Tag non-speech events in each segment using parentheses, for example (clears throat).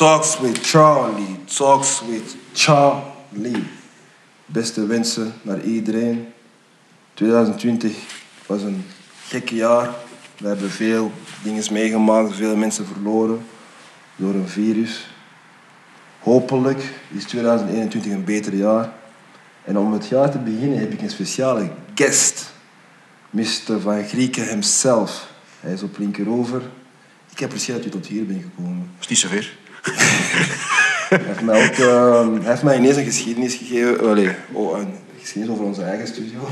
Talks with Charlie, Talks with Charlie. Beste wensen naar iedereen. 2020 was een gekke jaar. We hebben veel dingen meegemaakt, veel mensen verloren door een virus. Hopelijk is 2021 een beter jaar. En om het jaar te beginnen heb ik een speciale guest. Mr. Van Grieken himself. Hij is op linkerover. Ik heb precies dat u tot hier bent gekomen. Dat is niet zo ver. Hij heeft mij, ook, uh, hij heeft mij ineens een geschiedenis gegeven. Allee, oh, een geschiedenis over onze eigen studio.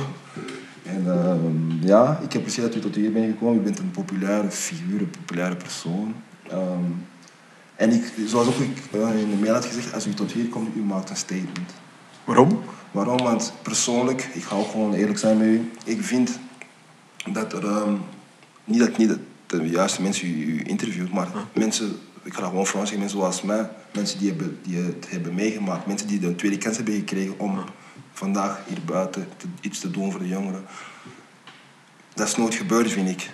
En uh, ja, ik heb precies dat u tot hier bent gekomen. U bent een populaire figuur, een populaire persoon. Um, en ik, zoals ook ik uh, in de mail had gezegd, als u tot hier komt, u maakt een statement. Waarom? Waarom? Want persoonlijk, ik ga ook gewoon eerlijk zijn met u, ik vind dat er, um, niet dat niet de juiste mensen u, u interviewt, maar huh? mensen, ik ga gewoon Frans zeggen, mensen zoals mij, mensen die, hebben, die het hebben meegemaakt, mensen die de tweede kans hebben gekregen om vandaag hier buiten te, iets te doen voor de jongeren. Dat is nooit gebeurd, vind ik.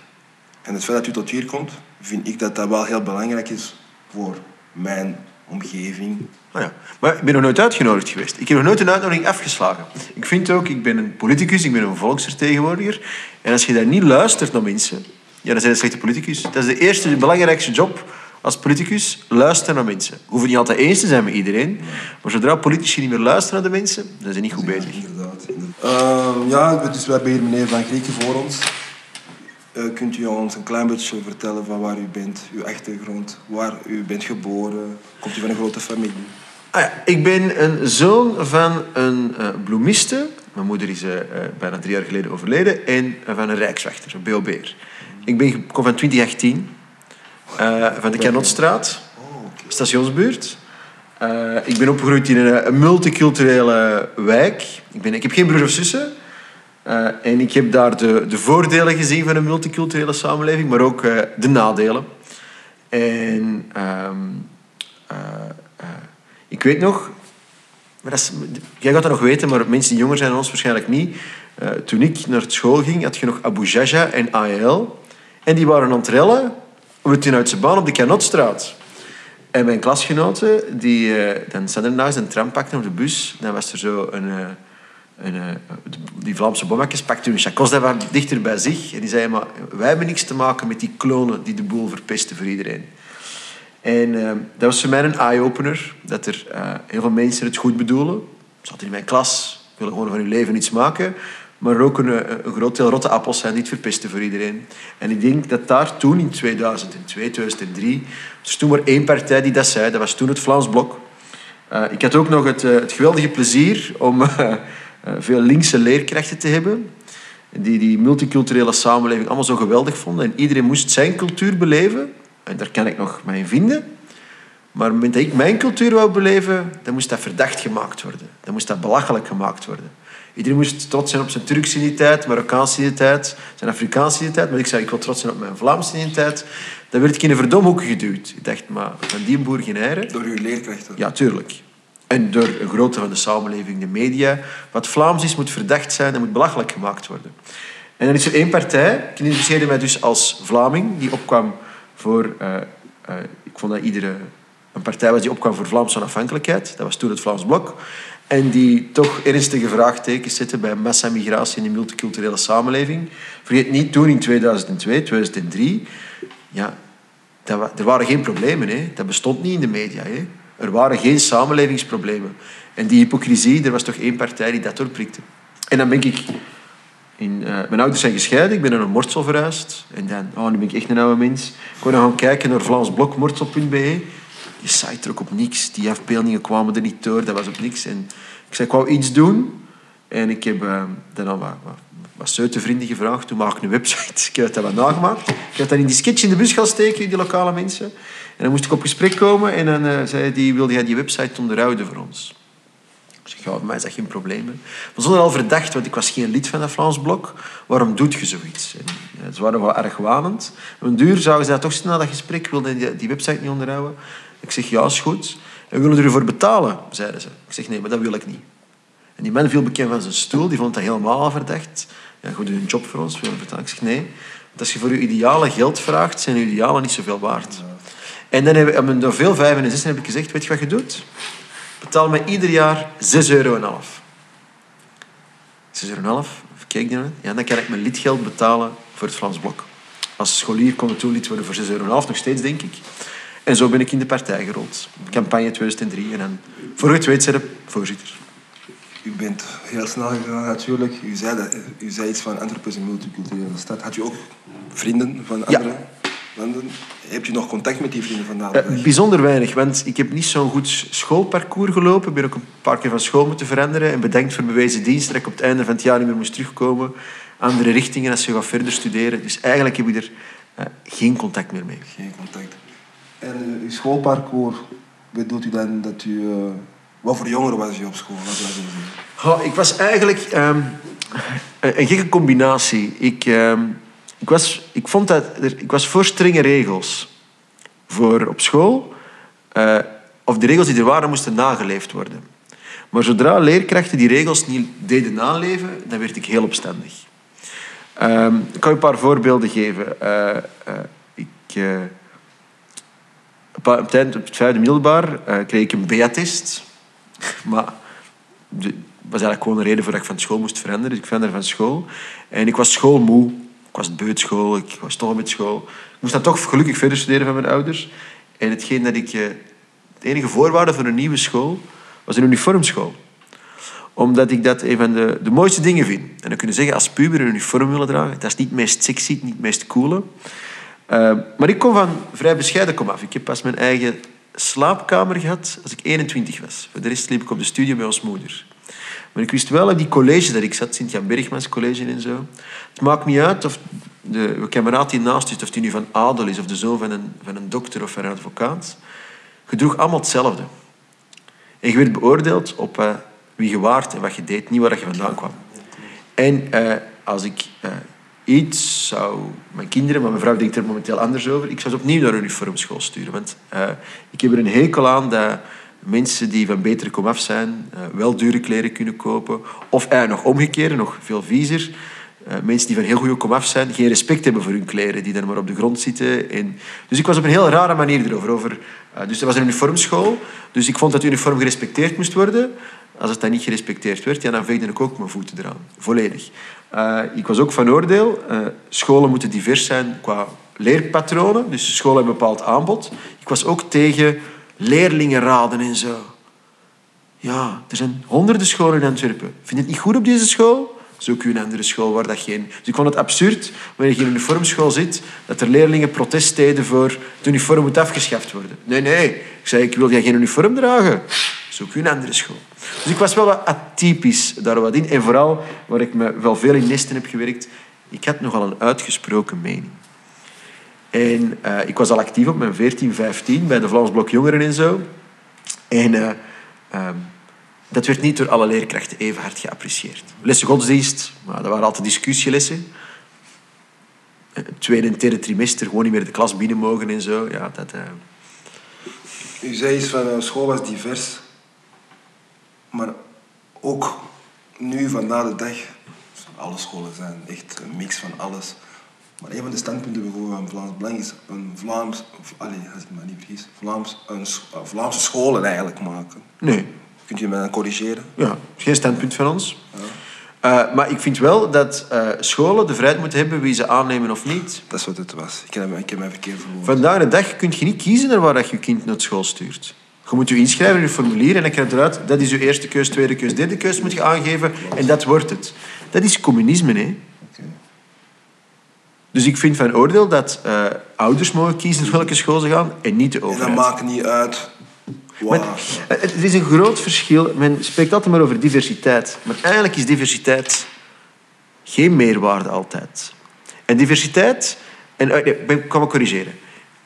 En het feit dat u tot hier komt, vind ik dat dat wel heel belangrijk is voor mijn omgeving. Oh ja. Maar ik ben nog nooit uitgenodigd geweest. Ik heb nog nooit een uitnodiging afgeslagen. Ik vind ook, ik ben een politicus, ik ben een volksvertegenwoordiger. En als je daar niet luistert naar mensen, ja, dan zijn je een slechte politicus. Dat is de eerste, de belangrijkste job als politicus. Luisteren naar mensen. Hoeven niet altijd eens te zijn met iedereen. Maar zodra politici niet meer luisteren naar de mensen, dan zijn ze niet goed bezig. Inderdaad. inderdaad. Uh, ja, dus we hebben hier meneer Van Grieken voor ons. Uh, kunt u ons een klein beetje vertellen van waar u bent, uw achtergrond, waar u bent geboren? Komt u van een grote familie? Ah ja, ik ben een zoon van een uh, bloemiste. Mijn moeder is uh, bijna drie jaar geleden overleden. En van een rijkswachter, een BOB'er. Ik ben, kom van 2018, van de Kanotstraat, stationsbuurt. ik ben opgegroeid in een, een multiculturele wijk. Ik, ben, ik heb geen broers of zussen. Uh, en ik heb daar de, de voordelen gezien van een multiculturele samenleving, maar ook uh, de nadelen. En uh, ik weet nog, maar dat is, jij gaat dat nog weten, maar mensen die jonger zijn dan ons waarschijnlijk niet. toen ik naar school ging, had je nog Abu Jaja en AEL. En die waren aan het rellen op de Tuinuitse baan op de Kanotstraat. En mijn klasgenoten, die dan standaard een tram pakten op de bus, dan was er zo een en, uh, die Vlaamse bommetjes pakte hun chacos daar wat dichter bij zich. En die zei, maar wij hebben niks te maken met die klonen die de boel verpesten voor iedereen. En uh, dat was voor mij een eye-opener. Dat er uh, heel veel mensen het goed bedoelen. Ze zaten in mijn klas, willen gewoon van hun leven iets maken. Maar ook een, een groot deel rotte appels zijn niet verpesten voor iedereen. En ik denk dat daar toen, in 2002, 2003... was toen maar één partij die dat zei. Dat was toen het Vlaams Blok. ik had ook nog het, het geweldige plezier om (laughs) veel linkse leerkrachten te hebben, die die multiculturele samenleving allemaal zo geweldig vonden. En iedereen moest zijn cultuur beleven. En daar kan ik nog mij in vinden. Maar op het moment dat ik mijn cultuur wou beleven, dan moest dat verdacht gemaakt worden. Dan moest dat belachelijk gemaakt worden. Iedereen moest trots zijn op zijn Turkse identiteit, Marokkaanse identiteit, zijn Afrikaanse identiteit. Maar ik zei, ik wil trots zijn op mijn Vlaamse identiteit. Dan werd ik in een verdomhoek geduwd. Ik dacht, maar van die boer geen eieren. Door uw leerkrachten? Ja, tuurlijk. En door een grote van de samenleving, de media. Wat Vlaams is, moet verdacht zijn en moet belachelijk gemaakt worden. En dan is er één partij, ik identificeerde mij dus als Vlaming, die opkwam voor... Uh, uh, ik vond dat iedere een partij was die opkwam voor Vlaamse onafhankelijkheid. Dat was toen het Vlaams Blok. En die toch ernstige vraagtekens zetten bij massamigratie in de multiculturele samenleving. Vergeet niet, toen in 2002, 2003... Ja, er waren geen problemen. Hè. Dat bestond niet in de media. Hè. Er waren geen samenlevingsproblemen. En die hypocrisie, er was toch één partij die dat doorprikte. En dan ben ik... In, uh, mijn ouders zijn gescheiden, ik ben naar een Mortsel verhuisd. En dan, oh, nu ben ik echt een oude mens. Ik kon dan gaan kijken naar vlaamsblokmortsel.be. Die site trok op niks. Die afbeeldingen kwamen er niet door, dat was op niks. En ik zei, ik wou iets doen. En ik heb uh, dan al wat, wat, gevraagd, toen maak ik een website. (laughs) Ik heb dat wat nagemaakt. Ik heb dat in die sketch in de bus gaan steken, die lokale mensen. En dan moest ik op gesprek komen en dan uh, zei die, wilde hij die website onderhouden voor ons. Ik zeg, ja, mij is dat geen probleem. Maar zonder al verdacht, want ik was geen lid van dat Vlaams Blok. Waarom doet je zoiets? En, ja, ze waren wel erg wanend. een duur zouden ze dat toch na dat gesprek, wilden die, die website niet onderhouden. Ik zeg, ja, is goed. En we willen ervoor betalen, zeiden ze. Ik zeg, nee, maar dat wil ik niet. En die man viel bekend van zijn stoel, die vond dat helemaal verdacht. Ja, goed, een job voor ons, willen betalen. Ik zeg, nee. Want als je voor je idealen geld vraagt, zijn je idealen niet zoveel waard. En dan hebben we mijn veel vijf en zes heb ik gezegd, weet je wat je doet? Betaal mij ieder jaar 6,5 euro. 6,5 euro, even kijken. Ja, dan kan ik mijn lidgeld betalen voor het Vlaams Blok. Als scholier kon ik toen lid worden voor 6,5 euro, nog steeds denk ik. En zo ben ik in de partij gerold. Campagne 2003 en voor het weet voorzitter. U bent heel snel gegaan natuurlijk. U zei, dat, u zei iets van Antwerpen is een multiculturele stad. Had u ook vrienden van andere landen? Heb je nog contact met die vrienden van daar? Uh, bijzonder weinig, want ik heb niet zo'n goed schoolparcours gelopen. Ik ben ook een paar keer van school moeten veranderen. En bedankt voor bewezen dienst dat ik op het einde van het jaar niet meer moest terugkomen. Andere richtingen als je gaat verder studeren. Dus eigenlijk heb ik er uh, geen contact meer mee. Geen contact. En uh, uw schoolparcours, bedoelt u dan dat u... Wat voor jongeren was je op school? Wat was oh, ik was eigenlijk um, een gekke combinatie. Ik, um, ik, was, ik, vond dat ik was voor strenge regels voor op school. Uh, of de regels die er waren, moesten nageleefd worden. Maar zodra leerkrachten die regels niet deden naleven, dan werd ik heel opstandig. Um, ik kan je een paar voorbeelden geven. Ik, op, het vijfde middelbaar kreeg ik een B-attest. Maar dat was eigenlijk gewoon een reden voor dat ik van school moest veranderen. Dus ik veranderde van school. En ik was schoolmoe. Ik was beutschool, ik was toch met school. Ik moest dan toch gelukkig verder studeren van mijn ouders. En hetgeen dat ik... Het eh, enige voorwaarde voor een nieuwe school was een uniformschool omdat ik dat een van de, de mooiste dingen vind. En dan kunnen zeggen, als puber een uniform willen dragen, dat is niet het meest sexy, niet het meest coole. Uh, maar ik kom van vrij bescheiden kom af. Ik heb pas mijn eigen slaapkamer gehad als ik 21 was. Voor de rest liep ik op de studio bij ons moeder. Maar ik wist wel dat die college dat ik zat, Sint-Jan Bergmans College en zo. Het maakt niet uit of de kameraad die naast zit, of die nu van adel is, of de zoon van een, van een dokter of een advocaat. Je droeg allemaal hetzelfde. En je werd beoordeeld op uh, wie je waard en wat je deed, niet waar je vandaan kwam. En uh, als ik iets zou mijn kinderen, maar mijn vrouw denkt er momenteel anders over, ik zou ze opnieuw naar een uniformschool sturen. Want uh, ik heb er een hekel aan dat mensen die van betere komaf zijn, uh, wel dure kleren kunnen kopen. Of uh, nog omgekeerd, nog veel viezer. mensen die van heel goede komaf zijn, geen respect hebben voor hun kleren, die dan maar op de grond zitten. En... Dus ik was op een heel rare manier erover. Over, dus er was een uniformschool, dus ik vond dat uniform gerespecteerd moest worden. Als het dan niet gerespecteerd werd, ja, dan veegde ik ook mijn voeten eraan. Volledig. Uh, ik was ook van oordeel, uh, scholen moeten divers zijn qua leerpatronen. Dus scholen hebben een bepaald aanbod. Ik was ook tegen leerlingenraden en zo. Ja, er zijn honderden scholen in Antwerpen. Vind je het niet goed op deze school? Zoek u een andere school waar dat geen... Dus ik vond het absurd, wanneer je in een uniformschool zit, dat er leerlingen protest deden voor het uniform moet afgeschaft worden. Nee, nee. Ik zei, ik wil jij geen uniform dragen. Zoek u een andere school. Dus ik was wel wat atypisch daar wat in. En vooral, waar ik me wel veel in nesten heb gewerkt, ik had nogal een uitgesproken mening. En uh, ik was al actief op mijn 14, 15 bij de Vlaams Blok Jongeren en zo. En uh, um, dat werd niet door alle leerkrachten even hard geapprecieerd. Lessen godsdienst, maar dat waren altijd discussielessen. Het tweede en derde trimester gewoon niet meer de klas binnen mogen en zo. Ja, dat. U zei eens van school was divers. Maar ook nu, vandaag de dag, alle scholen zijn echt een mix van alles. Maar een van de standpunten bijvoorbeeld van Vlaams Belang is een Vlaams, of, allez, als ik me niet vergis, Vlaams, een Vlaamse scholen eigenlijk maken. Nee. Kunt je me dan corrigeren? Ja, geen standpunt van ons. Ja. Uh, maar ik vind wel dat uh, scholen de vrijheid moeten hebben wie ze aannemen of niet. Dat is wat het was. Ik heb, ik heb mijn verkeerd verwoord. Vandaag de dag kun je niet kiezen naar waar je je kind naar school stuurt. Je moet je inschrijven in je formulier en dan krijg je eruit, dat is je eerste keus, tweede keus, derde keus moet je aangeven en dat wordt het. Dat is communisme, hè. Dus ik vind van oordeel dat uh, ouders mogen kiezen welke school ze gaan en niet de overheid. En dat maakt niet uit. Wow. Maar, er is een groot verschil. Men spreekt altijd maar over diversiteit. Maar eigenlijk is diversiteit geen meerwaarde altijd. En diversiteit... En, nee, ik kan me corrigeren.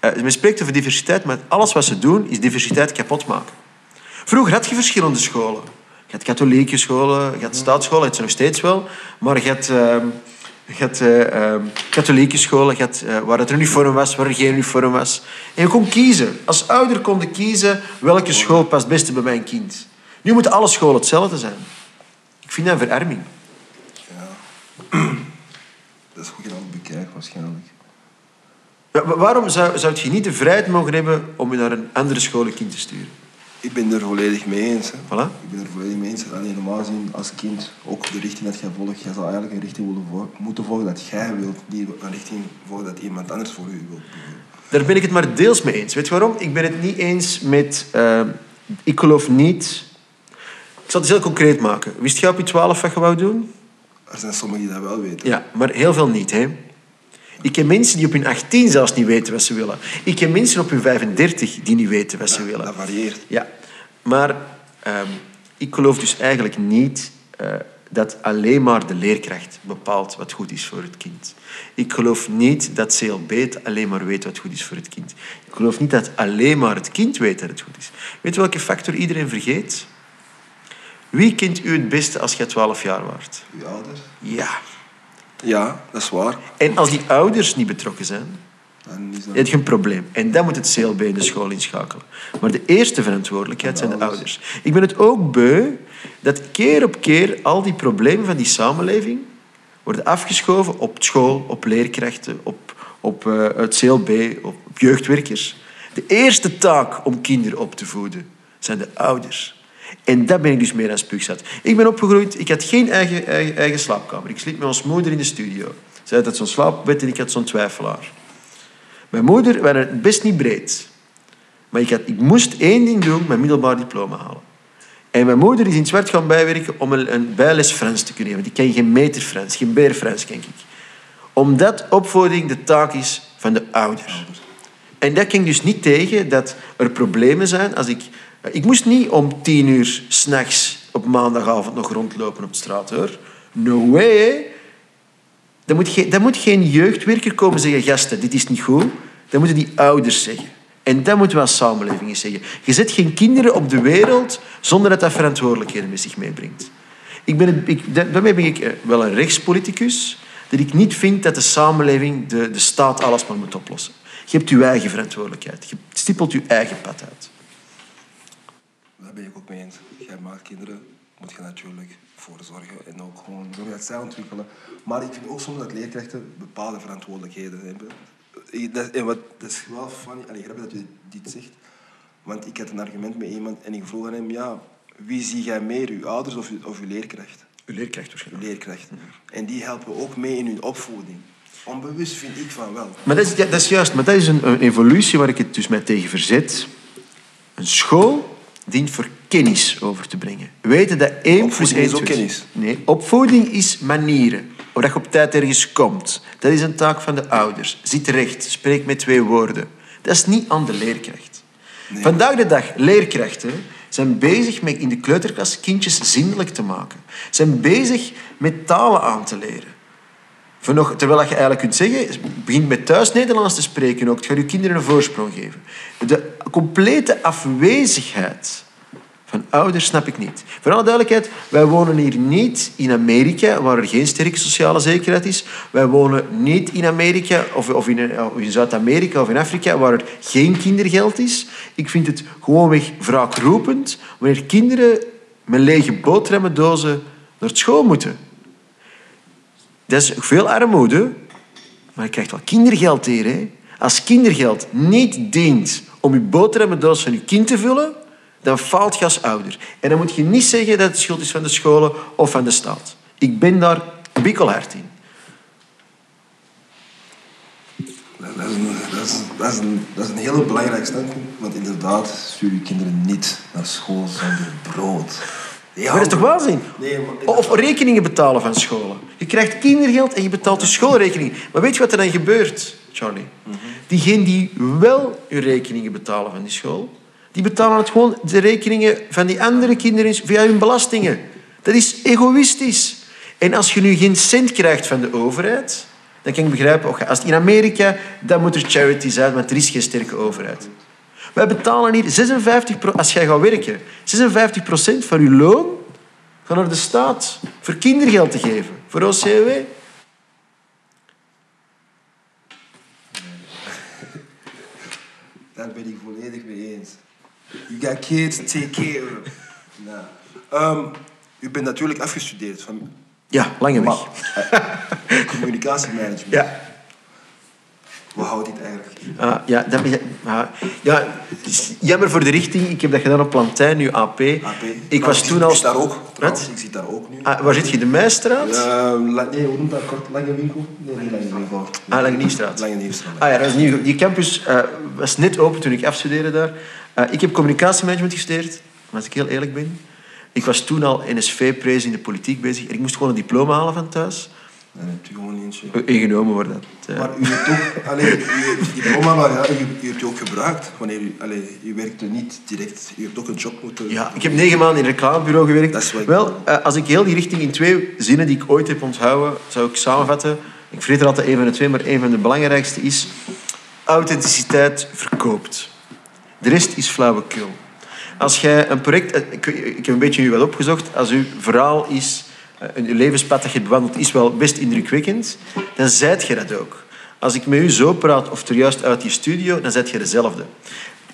Uh, men spreekt over diversiteit, maar alles wat ze doen is diversiteit kapot maken. Vroeger had je verschillende scholen. Je had katholieke scholen, je had staatsscholen, dat is nog steeds wel. Maar je had, uh, je had uh, katholieke scholen je had, waar het uniform was, waar er geen uniform was. En je kon kiezen. Als ouder kon je kiezen welke school past het beste bij mijn kind. Nu moeten alle scholen hetzelfde zijn. Ik vind dat een verarming. Ja. (clears throat) Dat is goed bekijkt waarschijnlijk. Wa- wa- Waarom zou, zou je niet de vrijheid mogen hebben om je naar een andere school een kind te sturen? Ik ben er volledig mee eens. Hè. Voilà. Ik ben er volledig mee eens. Alleen normaal gezien, als kind, ook de richting dat jij volgt, jij zou eigenlijk een richting willen vo- moeten volgen dat jij wilt, niet een richting volgen dat iemand anders voor u wilt. Daar ben ik het maar deels mee eens. Weet je waarom? Ik ben het niet eens met... eh, ik geloof niet... Ik zal het heel concreet maken. Wist jij op je twaalf wat je wou doen? Er zijn sommigen die dat wel weten. Ja, maar heel veel niet. Hè? Ik ken mensen die op hun 18 zelfs niet weten wat ze willen. Ik ken mensen op hun 35 die niet weten wat ze willen. Dat varieert. Ja, maar ehm, ik geloof dus eigenlijk niet eh, dat alleen maar de leerkracht bepaalt wat goed is voor het kind. Ik geloof niet dat CLB het alleen maar weet wat goed is voor het kind. Ik geloof niet dat alleen maar het kind weet dat het goed is. Weet je welke factor iedereen vergeet? Wie kent u het beste als je 12 jaar waart? Uw ouders? Ja. Ja, dat is waar. En als die ouders niet betrokken zijn, Dan is dat... heb je een probleem. En dan moet het CLB in de school inschakelen. Maar de eerste verantwoordelijkheid zijn de ouders. Ik ben het ook beu dat keer op keer al die problemen van die samenleving worden afgeschoven op school, op leerkrachten, op, op eh, het CLB, op, op jeugdwerkers. De eerste taak om kinderen op te voeden zijn de ouders. En dat ben ik dus meer dan spuugzat. Ik ben opgegroeid, ik had geen eigen, eigen, eigen slaapkamer. Ik sliep met ons moeder in de studio. Zij had zo'n slaapbed en ik had zo'n twijfelaar. Mijn moeder was het best niet breed. Maar ik, had, ik moest één ding doen, mijn middelbaar diploma halen. En mijn moeder is in het zwart gaan bijwerken om een, een bijles Frans te kunnen hebben. Want ik ken geen meter Frans, geen beer Frans ken ik. Omdat opvoeding de taak is van de ouder. En dat ging dus niet tegen dat er problemen zijn als ik... Ik moest niet om tien uur s'nachts op maandagavond nog rondlopen op straat, hoor. No way. Dan moet, geen, moet geen jeugdwerker komen zeggen, gasten, dit is niet goed. Dan moeten die ouders zeggen. En dat moeten we als samenleving eens zeggen. Je zet geen kinderen op de wereld zonder dat dat verantwoordelijkheden met zich meebrengt. Ik ben ik, da- daarmee ben ik eh, wel een rechtspoliticus, dat ik niet vind dat de samenleving, de, de staat, alles maar moet oplossen. Je hebt je eigen verantwoordelijkheid. Je stippelt je eigen pad uit. Ben ik ook mee eens. Jij maakt kinderen, moet je natuurlijk voor zorgen en ook gewoon zorgen dat zij ontwikkelen. Maar ik vind ook soms dat leerkrachten bepaalde verantwoordelijkheden hebben. Ik- Dat, en wat, dat is wel funny, allee, grappig dat je dit zegt. Want ik had een argument met iemand en ik vroeg aan hem, ja, wie zie jij meer, uw ouders of uw, of uw leerkracht? Uw leerkracht Uw waarschijnlijk. leerkracht. En die helpen ook mee in hun opvoeding. Onbewust vind ik van wel. Maar dat is, ja, dat is juist, maar dat is een, een evolutie waar ik het dus mij tegen verzet. Een school dient voor kennis over te brengen. Weten dat 1 plus Opvoeding 1 is ook kennis. Nee, opvoeding is manieren. Of dat je op tijd ergens komt. Dat is een taak van de ouders. Zit recht, spreek met twee woorden. Dat is niet aan de leerkracht. Vandaag de dag, leerkrachten zijn bezig met in de kleuterklas kindjes zindelijk te maken. Zijn bezig met talen aan te leren. Nog, terwijl je eigenlijk kunt zeggen, begin met thuis Nederlands te spreken ook. Het je kinderen een voorsprong geven. De complete afwezigheid van ouders snap ik niet. Voor alle duidelijkheid, wij wonen hier niet in Amerika, waar er geen sterke sociale zekerheid is. Wij wonen niet in Amerika of, of in, of in Zuid-Amerika of in Afrika, waar er geen kindergeld is. Ik vind het gewoonweg wraakroepend wanneer kinderen met lege boterhammendozen naar school moeten. Dat is veel armoede, maar je krijgt wel kindergeld hier. Hè? Als kindergeld niet dient om je boterhammendoos van je kind te vullen, dan faalt je als ouder. En dan moet je niet zeggen dat het schuld is van de scholen of van de staat. Ik ben daar bikkelhard in. Dat is, een, dat, is, dat, is een, dat is een heel belangrijk standpunt. Want inderdaad, stuur je kinderen niet naar school zonder brood. Ja, Maar dat is toch waanzin? Nee, maar... Of rekeningen betalen van scholen. Je krijgt kindergeld en je betaalt je schoolrekening. Maar weet je wat er dan gebeurt, Charlie? Diegenen die wel hun rekeningen betalen van die school, die betalen het gewoon de rekeningen van die andere kinderen via hun belastingen. Dat is egoïstisch. En als je nu geen cent krijgt van de overheid, dan kan ik begrijpen, als in Amerika, dan moet er charities uit, want er is geen sterke overheid. Wij betalen hier 56 als jij gaat werken, 56% van je loon gaat naar de staat voor kindergeld te geven, voor OCW. (laughs) Daar ben ik volledig mee eens. You got kids, take care. Nou, u bent natuurlijk afgestudeerd van Ja, lange weg. (laughs) communicatiemanagement. Ja. Wat houdt dit eigenlijk? Ah, ja, dat je, ah, ja, jammer voor de richting. Ik heb dat gedaan op Plantijn, nu AP. AP. Ik was Trouwens, toen al... zit daar ook. trouwens. Ik zit daar ook nu. Ah, waar zit je? De Meijstraat? La- nee, hoe noemt dat kort? Lange winkel? Nee, niet Lange winkel. Ah, Lange Nieuwstraat. Lange Nieuwstraat. Ah ja, dat is nieuw. Die campus eh, was net open toen ik afstudeerde daar. Eh, ik heb communicatiemanagement gestudeerd, als ik heel eerlijk ben. Ik was toen al NSV-prees in de politiek bezig. En ik moest gewoon een diploma halen van thuis. Dan heb je gewoon eentje. Ingenomen worden dat. eh. Maar u hebt ook, allee, u hebt diploma, maar ja, u, u hebt je ook gebruikt. Wanneer u, allee, u werkte niet direct, u hebt ook een job moeten... Ja, ik heb negen maanden in een reclamebureau gewerkt. Dat is wat ik- Wel, eh, als ik heel die richting in twee zinnen die ik ooit heb onthouden, zou ik samenvatten. Ik vergeet er altijd een van de twee, maar een van de belangrijkste is... Authenticiteit verkoopt. De rest is flauwekul. Als jij een project... eh, Ik, ik heb een beetje u wel opgezocht. Als uw verhaal is... eh, Een levenspad dat je hebt bewandeld is wel best indrukwekkend. Dan zijt je dat ook. Als ik met u zo praat, of er juist uit die studio, dan zijt je dezelfde.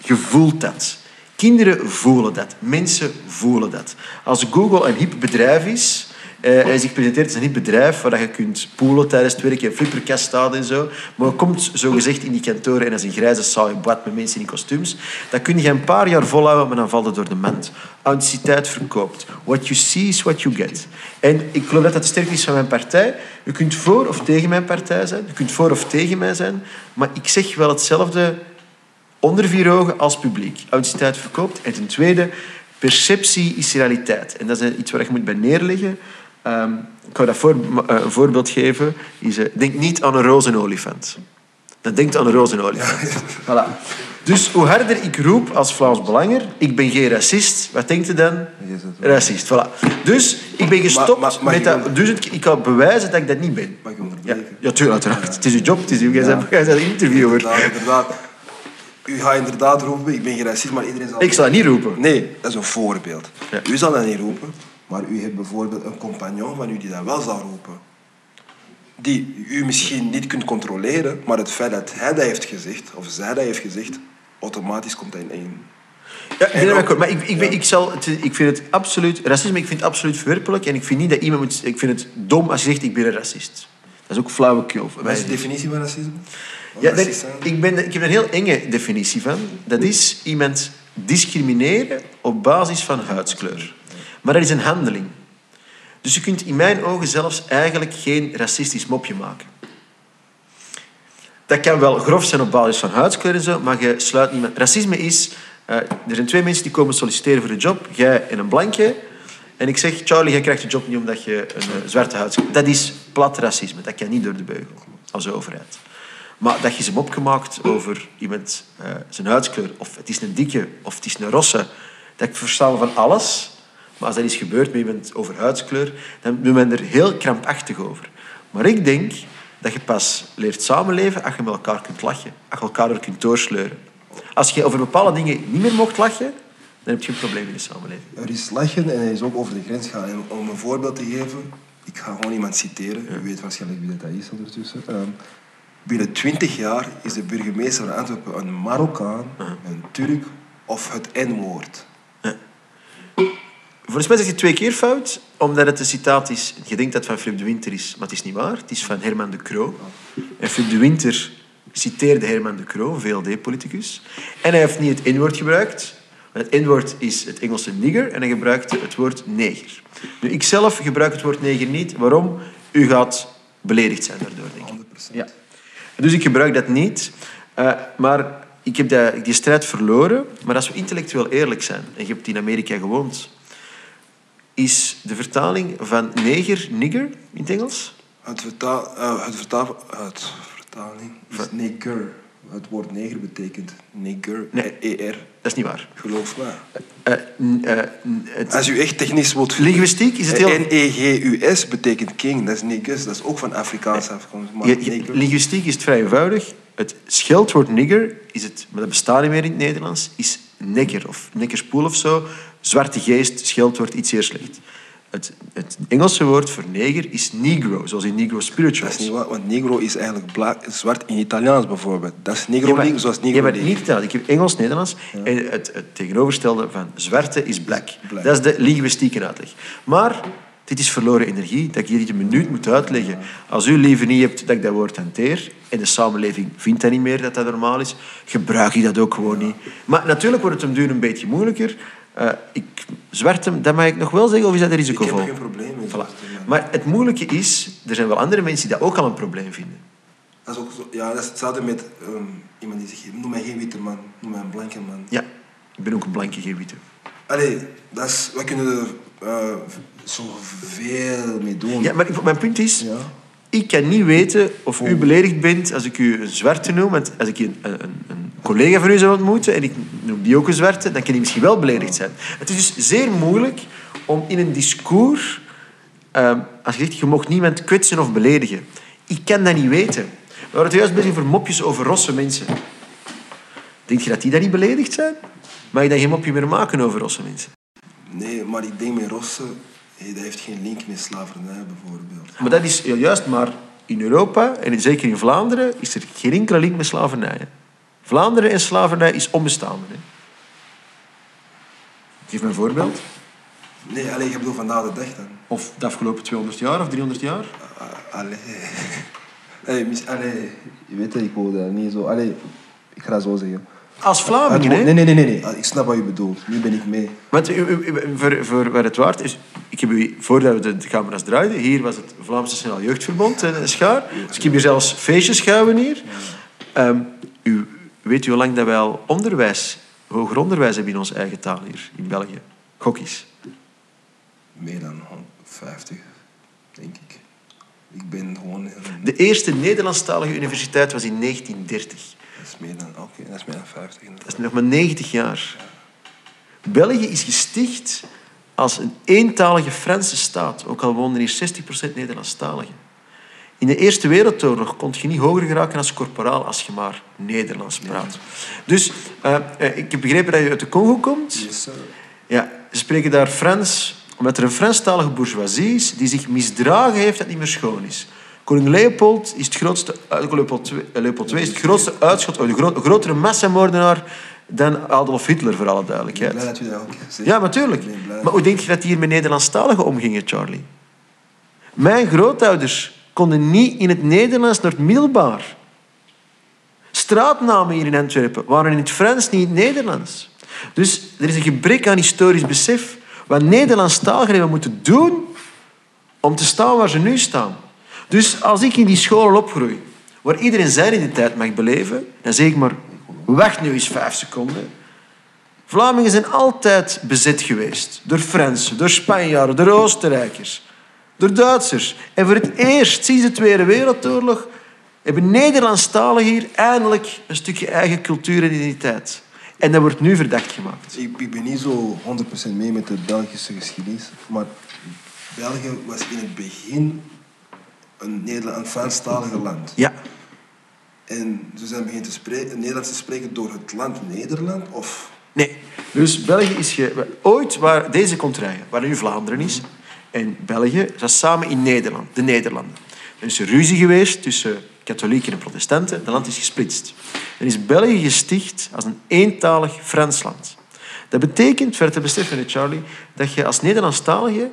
Je voelt dat. Kinderen voelen dat. Mensen voelen dat. Als Google een hip bedrijf is... eh, hij zich presenteert als een bedrijf waar je kunt poelen tijdens het werk en flipperkast staat en zo. Maar je komt zo gezegd in die kantoren en is een grijze saaie bad met mensen in kostuums. Dat kun je een paar jaar volhouden, maar dan valt het door de mand. Authenticiteit verkoopt. What you see is what you get. En ik geloof dat dat de sterkte is van mijn partij. Je kunt voor of tegen mijn partij zijn. Je kunt voor of tegen mij zijn. Maar ik zeg wel hetzelfde onder vier ogen als publiek. Authenticiteit verkoopt. En ten tweede, perceptie is realiteit. En dat is iets waar je moet bij neerleggen. Ehm, ik ga dat voor, eh, een voorbeeld geven. Is, eh, denk niet aan een roze olifant. Dan denkt aan een roze olifant. (laughs) Voilà. Dus hoe harder ik roep als Vlaams Belanger, ik ben geen racist, wat denkt u dan? Racist, voilà. Dus ik ben gestopt Maar- maar- maar met dat. Dus ik, kan bewijzen dat ik dat niet ben. Mag ik Ja, onderbreken? ja tuurlijk, uiteraard. Het is uw job, het is uw, jij bent een interviewer. Inderdaad, inderdaad. U gaat inderdaad roepen, ik ben geen racist, maar iedereen zal... Ik zal dat niet roepen. Nee, dat is een voorbeeld. Ja. U zal dat niet roepen, maar u hebt bijvoorbeeld een compagnon van u die dat wel zal roepen. Die u misschien niet kunt controleren, maar het feit dat hij dat heeft gezegd, of zij dat heeft gezegd, automatisch komt dat in één. Ja, ik ben er akkoord. Maar ik, ik, ben, ja. ik, zal, het, ik vind het absoluut... Racisme, ik vind het absoluut verwerpelijk. En ik vind niet dat iemand moet... Ik vind het dom als je zegt, ik ben een racist. Dat is ook flauwekul. Wat is de definitie van racisme? Ja, dat- ik, ben, ik heb een heel enge definitie van. Dat is iemand discrimineren op basis van huidskleur. Maar dat is een handeling. Dus je kunt in mijn ogen zelfs eigenlijk geen racistisch mopje maken. Dat kan wel grof zijn op basis van huidskleur en zo, maar je sluit niemand... Racisme is... eh, er zijn twee mensen die komen solliciteren voor een job. Jij en een blankje. En ik zeg, Charlie, jij krijgt de job niet omdat je een eh, zwarte huidskleur... Dat is plat racisme. Dat kan niet door de beugel als overheid. Maar dat je ze hem opgemaakt over iemand eh, zijn huidskleur, of het is een dikke, of het is een rosse, dat ik versta van alles. Maar als dat is gebeurd met iemand over huidskleur, dan doen men er heel krampachtig over. Maar ik denk dat je pas leert samenleven als je met elkaar kunt lachen, als je elkaar er kunt doorsleuren. Als je over bepaalde dingen niet meer mocht lachen, dan heb je een probleem in de samenleving. Er is lachen en hij is ook over de grens gaan. En om een voorbeeld te geven, ik ga gewoon iemand citeren. U weet waarschijnlijk wie dat is ondertussen. Ehm, binnen twintig jaar is de burgemeester van Antwerpen een Marokkaan, een Turk of het N-woord. Volgens mij zeg je twee keer fout, omdat het een citaat is. Je denkt dat het van Philippe de Winter is, maar het is niet waar. Het is van Herman de Croo. En Philippe de Winter citeerde Herman de Croo, VLD-politicus. En hij heeft niet het N-woord gebruikt. Het N-woord is het Engelse nigger en hij gebruikte het woord neger. Nu, ik zelf gebruik het woord neger niet. Waarom? U gaat beledigd zijn daardoor, denk ik. 100%. Ja. Dus ik gebruik dat niet. Eh, maar ik heb dat, die strijd verloren. Maar als we intellectueel eerlijk zijn, en je hebt in Amerika gewoond, is de vertaling van neger, nigger in het Engels? Het, vertaal, eh, het, vertaal, het vertaling is neger. Het woord neger betekent neger, Nee. ER. Dat is niet waar. Geloof me. Eh, eh, Als u echt technisch wilt... linguïstiek is het heel... N-E-G-U-S betekent king, dat is negus, dat is ook van Afrikaanse afkomst. Linguïstiek is het vrij eenvoudig. Het scheldwoord nigger, is het, maar dat bestaat niet meer in het Nederlands, is nekker of nekkerspoel of zo. Zwarte geest, scheldwoord, iets zeer slecht. Het, het Engelse woord voor neger is negro, zoals in negro Dat spirituals. is niet waar, want negro is eigenlijk zwart in Italiaans bijvoorbeeld. Dat is negro Ja, maar- link zoals negro Ja, maar niet dat. Ik heb Engels, Nederlands. En het, het tegenovergestelde van zwarte is black. Black. Dat is de linguïstieke uitleg. Maar Dit is verloren energie, dat ik hier niet een minuut moet uitleggen. Als u liever niet hebt dat ik dat woord hanteer, en de samenleving vindt dat niet meer dat dat normaal is, gebruik je dat ook gewoon niet. Maar natuurlijk wordt het om duur een beetje moeilijker. Uh, ik zwart hem, dat mag ik nog wel zeggen, of is dat een risicovol? Ik heb geen probleem met voilà. Maar het moeilijke is, er zijn wel andere mensen die dat ook al een probleem vinden. Dat is ook zo, ja, dat is hetzelfde met um, iemand die zegt, noem mij geen witte man, noem mij een blanke man. Ja, ik ben ook een blanke, geen witte. Allee, dat is, we kunnen er uh, zoveel mee doen. Ja, maar mijn punt is, ja. ik kan niet weten of u beledigd bent als ik u een zwarte noem. Want als ik een, een, een collega van u zou ontmoeten en ik noem die ook een zwarte, dan kan die misschien wel beledigd zijn. Het is dus zeer moeilijk om in een discours, uh, als je zegt, je mag niemand kwetsen of beledigen. Ik kan dat niet weten. We waren het juist bezig over mopjes over rosse mensen. Denk je dat die daar niet beledigd zijn? Mag je dan geen mopje meer maken over rosse mensen? Nee, maar ik denk met rossen, dat heeft geen link met slavernij bijvoorbeeld. Maar dat is juist maar in Europa, en zeker in Vlaanderen, is er geen enkele link met slavernij. Vlaanderen en slavernij is onbestaande. Hè? Geef me een voorbeeld. Nee, alleen, je bedoelt vandaag de dag dan. Of de afgelopen 200 jaar of 300 jaar? Uh, allee. (laughs) Hey, mis, allee. Je weet dat ik hoor dat niet zo. Allee, ik ga dat zo zeggen. Als Vlaming, hè? Nee, nee, nee, nee. Ik snap wat je bedoelt. Nu ben ik mee. Want voor, voor waar het waard is... Ik heb u, voordat we de camera's draaiden, hier was het Vlaams Nationaal Jeugdverbond, een schaar. Dus ik heb hier zelfs feestjes gehouden hier. Um, u, weet u hoe lang dat wij al onderwijs, hoger onderwijs hebben in onze eigen taal hier, in België? Gokkies. Meer dan 50, denk ik. Ik ben gewoon... De eerste Nederlandstalige universiteit was in 1930. Dat is meer dan, oké, dat is meer dan 50. Dat is nog maar 90 jaar. België is gesticht als een eentalige Franse staat, ook al woonden hier 60% Nederlandstaligen. In de Eerste Wereldoorlog kon je niet hoger geraken als corporaal als je maar Nederlands praat. Dus uh, ik heb begrepen dat je uit de Congo komt. Yes, ja, ze spreken daar Frans, omdat er een Franstalige bourgeoisie is die zich misdragen heeft dat niet meer schoon is. Koning Leopold is het grootste, Leopold II, Leopold II is het grootste uitschot, de gro grotere massamoordenaar dan Adolf Hitler, voor alle duidelijkheid. Ik ben blij dat je dat ook zegt. Ja, natuurlijk. Maar hoe denk je dat die hier met Nederlandstaligen omgingen, Charlie? Mijn grootouders konden niet in het Nederlands naar het middelbaar. Straatnamen hier in Antwerpen waren in het Frans, niet in het Nederlands. Dus er is een gebrek aan historisch besef wat Nederlandstaligen hebben moeten doen om te staan waar ze nu staan. Dus als ik in die scholen opgroei, waar iedereen zijn identiteit mag beleven, dan zeg ik maar, wacht nu eens vijf seconden. Vlamingen zijn altijd bezet geweest door Fransen, door Spanjaarden, door Oostenrijkers, door Duitsers. En voor het eerst sinds de Tweede Wereldoorlog hebben Nederlandstaligen hier eindelijk een stukje eigen cultuur en identiteit. En dat wordt nu verdacht gemaakt. Ik, ik ben niet zo 100% mee met de Belgische geschiedenis, maar België was in het begin een, Nederland, een Franstalige land. Ja. En ze zijn beginnen te spreken, Nederlands te spreken door het land Nederland? Of... Nee. Dus België is... Ge... Ooit waar deze contraien, waar nu Vlaanderen is, en België, zat samen in Nederland, de Nederlanden. Er is een ruzie geweest tussen katholieken en protestanten. Het land is gesplitst. Dan is België gesticht als een eentalig Frans land. Dat betekent, verder te beseffen, Charlie, dat je als Nederlandstalige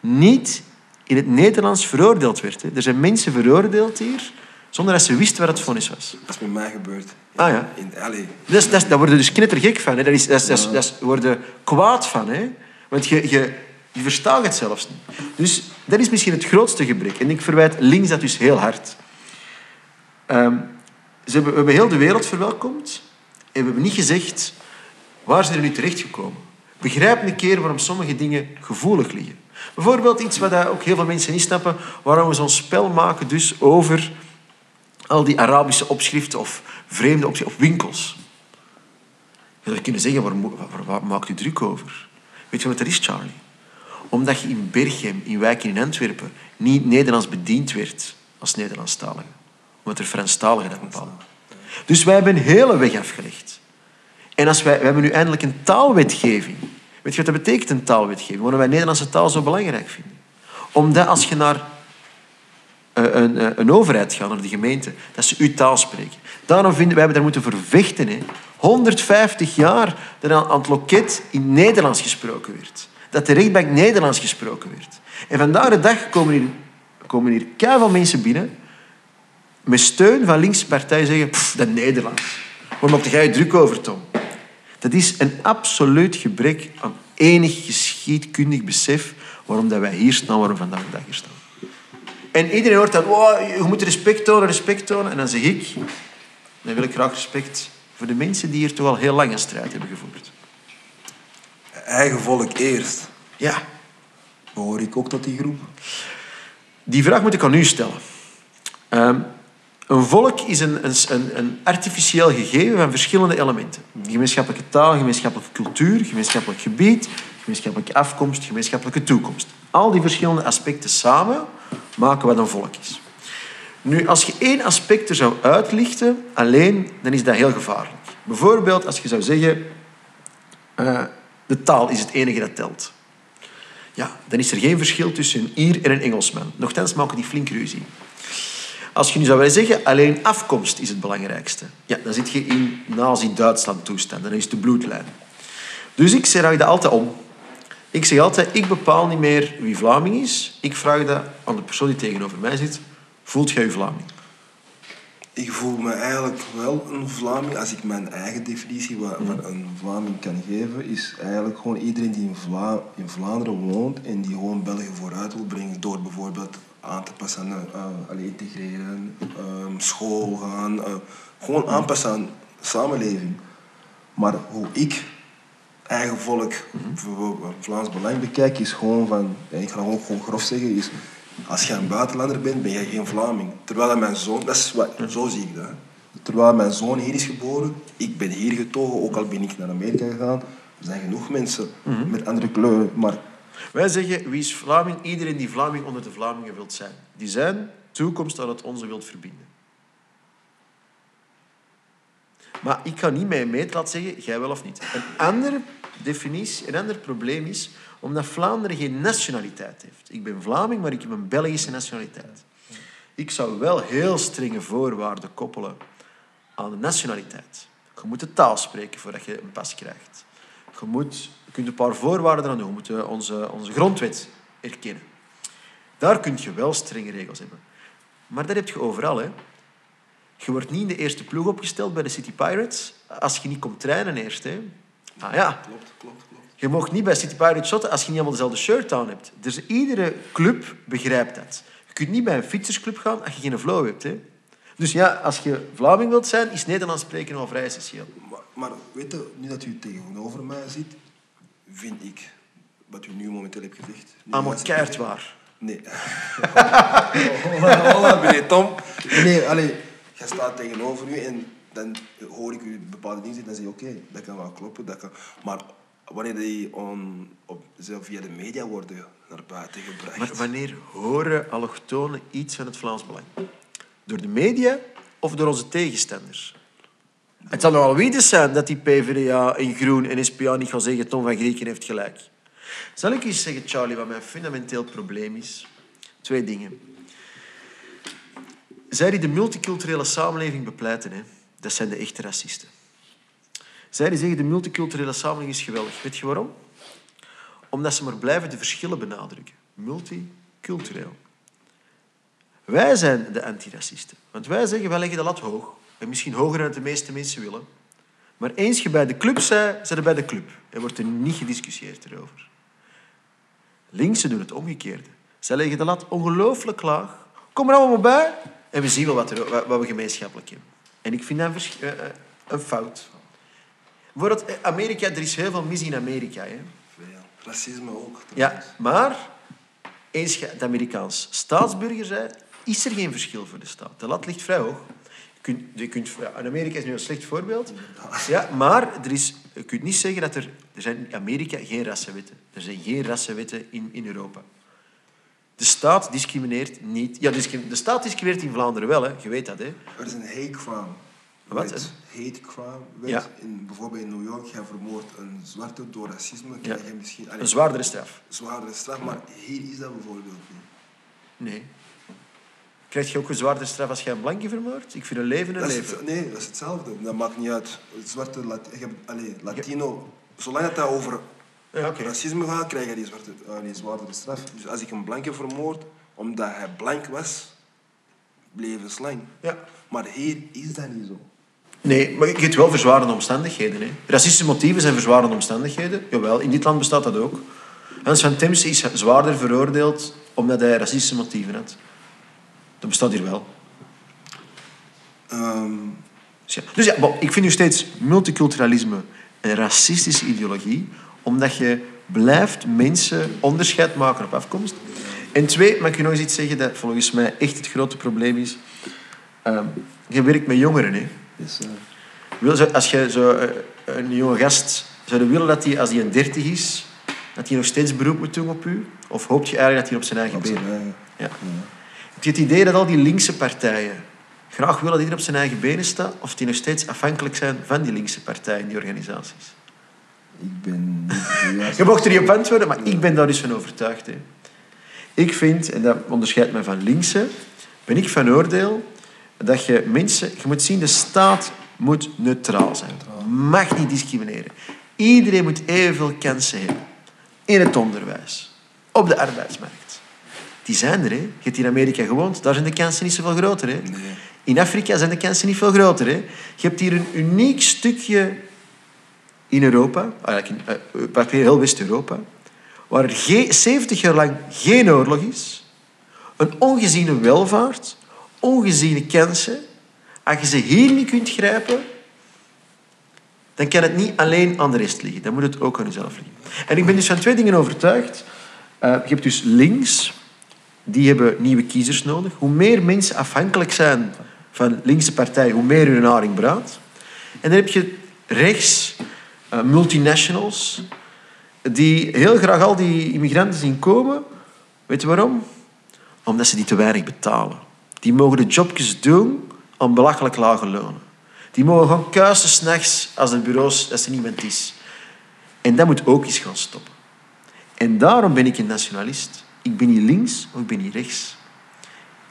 niet in het Nederlands veroordeeld werd. Er zijn mensen veroordeeld hier zonder dat ze wisten wat het vonnis was. Dat is met mij gebeurd. Ah ja. In, allee. Dat, dat, daar worden dus knettergek van. Hè. Dat is, dat, dat, dat worden kwaad van. Hè. Want je, je, je verstaat het zelfs niet. Dus dat is misschien het grootste gebrek. En ik verwijt links dat dus heel hard. Um, ze hebben, we hebben heel de wereld verwelkomd. En we hebben niet gezegd, waar zijn we nu terechtgekomen? Begrijp een keer waarom sommige dingen gevoelig liggen. Bijvoorbeeld iets wat ook heel veel mensen niet snappen, waarom we zo'n spel maken dus over al die Arabische opschriften of vreemde opschriften, of winkels. Je zou kunnen zeggen, waar, waar, waar, maakt u druk over? Weet je wat er is, Charlie? Omdat je in Berchem, in wijken in Antwerpen, niet Nederlands bediend werd als Nederlandstalige. Omdat er Franstaligen dat bepalen. Dus wij hebben een hele weg afgelegd. En als wij, wij hebben nu eindelijk een taalwetgeving. Weet je wat dat betekent, een taalwetgeving? Waarom wij Nederlandse taal zo belangrijk vinden. Omdat als je naar eh, een, een, een, overheid gaat, naar de gemeente, dat ze uw taal spreken. Daarom vinden wij, daar moeten vervechten. Hè. 150 jaar dat aan het loket in Nederlands gesproken werd. Dat de rechtbank Nederlands gesproken werd. En vandaag de dag komen hier, komen hier keihard mensen binnen met steun van linkse partijen zeggen "Pff, dat Nederlands. Waar maak jij je druk over, Tom? Dat is een absoluut gebrek aan enig geschiedkundig besef waarom dat wij hier staan, waarom vandaag de dag hier staan. En iedereen hoort dan, "Wow, je moet respect tonen, respect tonen. En dan zeg ik, dan wil ik graag respect voor de mensen die hier toch al heel lang een strijd hebben gevoerd. Eigen volk eerst. Ja, Hoor ik ook tot die groep? die vraag moet ik aan u stellen. Ehm, een volk is een, een, een, een artificieel gegeven van verschillende elementen. Gemeenschappelijke taal, gemeenschappelijke cultuur, gemeenschappelijk gebied, gemeenschappelijke afkomst, gemeenschappelijke toekomst. Al die verschillende aspecten samen maken wat een volk is. Nu, als je één aspect er zou uitlichten, alleen, dan is dat heel gevaarlijk. Bijvoorbeeld als je zou zeggen, eh, de taal is het enige dat telt. Ja, dan is er geen verschil tussen een Ier en een Engelsman. Nochtans maken die flink ruzie. Als je nu zou willen zeggen, alleen afkomst is het belangrijkste. Ja, dan zit je in nazi-Duitsland toestand. Dan is het de bloedlijn. Dus ik zeg dat altijd om. Ik zeg altijd, ik bepaal niet meer wie Vlaming is. Ik vraag dat aan de persoon die tegenover mij zit. Voelt jij je Vlaming? Ik voel me eigenlijk wel een Vlaming. Als ik mijn eigen definitie wa- van een Vlaming kan geven, is eigenlijk gewoon iedereen die in, Vla in Vlaanderen woont en die gewoon België vooruit wil brengen door bijvoorbeeld aan te passen aan uh, integreren, ehm, school gaan, eh, gewoon aanpassen aan samenleving. Maar hoe ik eigen volk, voor Vlaams Belang bekijk, is gewoon van, ja, ik ga gewoon, gewoon grof zeggen, is als je een buitenlander bent, ben jij geen Vlaming. Terwijl mijn zoon, dat is wat, zo zie ik dat. hè. Terwijl mijn zoon hier is geboren, ik ben hier getogen, ook al ben ik naar Amerika gegaan. Er zijn genoeg mensen met andere kleuren, maar Wij zeggen, wie is Vlaming? Iedereen die Vlaming onder de Vlamingen wilt zijn. Die zijn toekomst aan het onze wilt verbinden. Maar ik ga niet met een meet laten zeggen, jij wel of niet. Een andere definitie, een ander probleem is omdat Vlaanderen geen nationaliteit heeft. Ik ben Vlaming, maar ik heb een Belgische nationaliteit. Ik zou wel heel strenge voorwaarden koppelen aan de nationaliteit. Je moet de taal spreken voordat je een pas krijgt. Je, moet, kunt een paar voorwaarden aan doen. Je moet eh, onze, onze grondwet erkennen. Daar kun je wel strenge regels hebben. Maar dat heb je overal. Hè. Je wordt niet in de eerste ploeg opgesteld bij de City Pirates als je niet komt trainen eerst. Hè. Ah ja, klopt, klopt. Je mag niet bij City Pirates shotten als je niet allemaal dezelfde shirt aan hebt. Dus iedere club begrijpt dat. Je kunt niet bij een fietsersclub gaan als je geen flow hebt. Hè. Dus ja, als je Vlaming wilt zijn, is Nederlands spreken al vrij essentieel. Maar, maar weet je, nu dat u tegenover mij zit, vind ik, wat u nu momenteel hebt gezegd... Allemaal gaat- keihard waar. Nee. Hola, (laughs) hola, meneer Tom. Nee, allee, je staat tegenover u en dan hoor ik u bepaalde dingen zeggen, dan zeg je oké, dat kan wel kloppen. Dat kan... Maar wanneer die on, op, via de media worden naar buiten gebracht... Maar wanneer horen allochtonen iets van het Vlaams Belang? Door de media of door onze tegenstanders? Het zal nogal weten zijn dat die PvdA en Groen en SPA niet gaan zeggen Tom van Grieken heeft gelijk. Zal ik eens zeggen, Charlie, wat mijn fundamenteel probleem is? Twee dingen. Zij die de multiculturele samenleving bepleiten, hè, dat zijn de echte racisten. Zij die zeggen de multiculturele samenleving is geweldig. Weet je waarom? Omdat ze maar blijven de verschillen benadrukken. Multicultureel. Wij zijn de antiracisten. Want wij zeggen, wij leggen de lat hoog. En misschien hoger dan de meeste mensen willen. Maar eens je bij de club bent, zijn er bij de club. Er wordt er niet gediscussieerd erover. Linksen doen het omgekeerde. Zij leggen de lat ongelooflijk laag. Kom er allemaal bij en we zien wel wat, er, wat, we gemeenschappelijk hebben. En ik vind dat een, eh, eh, een fout. Bijvoorbeeld, Amerika, er is heel veel mis in Amerika. Hè. Veel. Racisme ook. Ja, maar eens je het Amerikaans staatsburger bent, is er geen verschil voor de staat. De lat ligt vrij hoog. Je kunt, je kunt, ja, Amerika is nu een slecht voorbeeld. Ja, maar er is, je kunt niet zeggen dat er... Er zijn in Amerika geen rassenwetten. Er zijn geen rassenwetten in, in Europa. De staat discrimineert niet... Ja, de staat discrimineert in Vlaanderen wel, hè. je weet dat. Hè. Er is een hate crime. Wat, Wet. Hate crime. Wet. Ja. In, bijvoorbeeld in New York, jij vermoordt een zwarte door racisme, krijg je misschien allee, Een zwaardere straf. zwaardere straf, maar hier is dat bijvoorbeeld niet. Nee. Krijg je ook een zwaardere straf als je een blanke vermoordt? Ik vind een leven een Dat leven. het- nee, dat is hetzelfde. Dat maakt niet uit. Zwarte, Lat- allee, Latino, zolang het dat over Ja, racisme gaat, krijg je die, zwarte, eh, die zwaardere straf. Dus als ik een blanke vermoord, omdat hij blank was, bleef het lang. Ja. Maar hier is dat niet zo. Nee, maar je hebt wel verzwarende omstandigheden. Hè. Racistische motieven zijn verzwarende omstandigheden. Jawel, in dit land bestaat dat ook. Hans van Temse is zwaarder veroordeeld omdat hij racistische motieven had. Dat bestaat hier wel. Ehm, Dus ja, dus ja ik vind nu steeds multiculturalisme een racistische ideologie, omdat je blijft mensen onderscheid maken op afkomst. En twee, mag ik je nog eens iets zeggen dat volgens mij echt het grote probleem is. Ehm, je werkt met jongeren, hè. Dus, eh, als je zo, eh, een jonge gast zou willen dat hij, als hij een 30 is, dat hij nog steeds beroep moet doen op u? Of hoopt je eigenlijk dat hij op zijn eigen benen... eigen. Ja. Heb je het idee dat al die linkse partijen graag willen dat iedereen op zijn eigen benen staat, of die nog steeds afhankelijk zijn van die linkse partijen, die organisaties? Ik ben (laughs) Je mocht er niet op antwoorden, maar ik ben daar dus van overtuigd. Hè. Ik vind, en dat onderscheidt mij van linkse, ben ik van oordeel dat je mensen... Je moet zien, de staat moet neutraal zijn. Mag niet discrimineren. Iedereen moet evenveel kansen hebben. In het onderwijs. Op de arbeidsmarkt. Die zijn er, hè. Je hebt in Amerika gewoond, daar zijn de kansen niet zoveel groter. Hè. Nee. In Afrika zijn de kansen niet veel groter. Hè. Je hebt hier een uniek stukje in Europa, eigenlijk in, praktisch heel West-Europa, waar er ge- 70 jaar lang geen oorlog is, een ongeziene welvaart, ongeziene kansen. Als je ze hier niet kunt grijpen, dan kan het niet alleen aan de rest liggen. Dan moet het ook aan jezelf liggen. En ik ben dus van twee dingen overtuigd. Eh, je hebt dus links, die hebben nieuwe kiezers nodig. Hoe meer mensen afhankelijk zijn van linkse partijen, hoe meer hun haring braadt. En dan heb je rechts, eh, multinationals, die heel graag al die immigranten zien komen. Weet je waarom? Omdat ze die te weinig betalen. Die mogen de jobjes doen aan belachelijk lage lonen. Die mogen gewoon kuisen s'nachts als de bureaus, als er niemand is. En dat moet ook eens gaan stoppen. En daarom ben ik een nationalist. Ik ben niet links of ik ben niet rechts.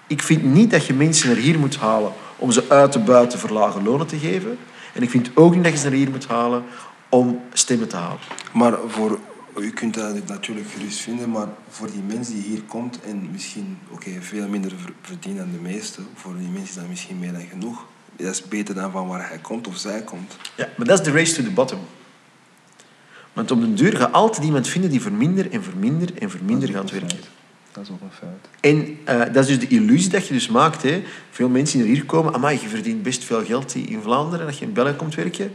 Ik vind niet dat je mensen naar hier moet halen om ze uit te buiten voor lage lonen te geven. En ik vind ook niet dat je ze naar hier moet halen om stemmen te halen. Maar voor, u kunt dat natuurlijk gerust vinden, maar voor die mens die hier komt en misschien oké, veel minder ver- verdient dan de meeste, voor die mensen is dat misschien meer dan genoeg. Dat is beter dan van waar hij komt of zij komt. Ja, maar dat is de race to the bottom. Want op den duur gaat altijd iemand vinden die voor minder en voor minder en voor minder gaat werken. Dat is ook een feit. En eh, dat is dus de illusie dat je dus maakt. Hè. Veel mensen die hier komen, amai, je verdient best veel geld in Vlaanderen dat je in België komt werken.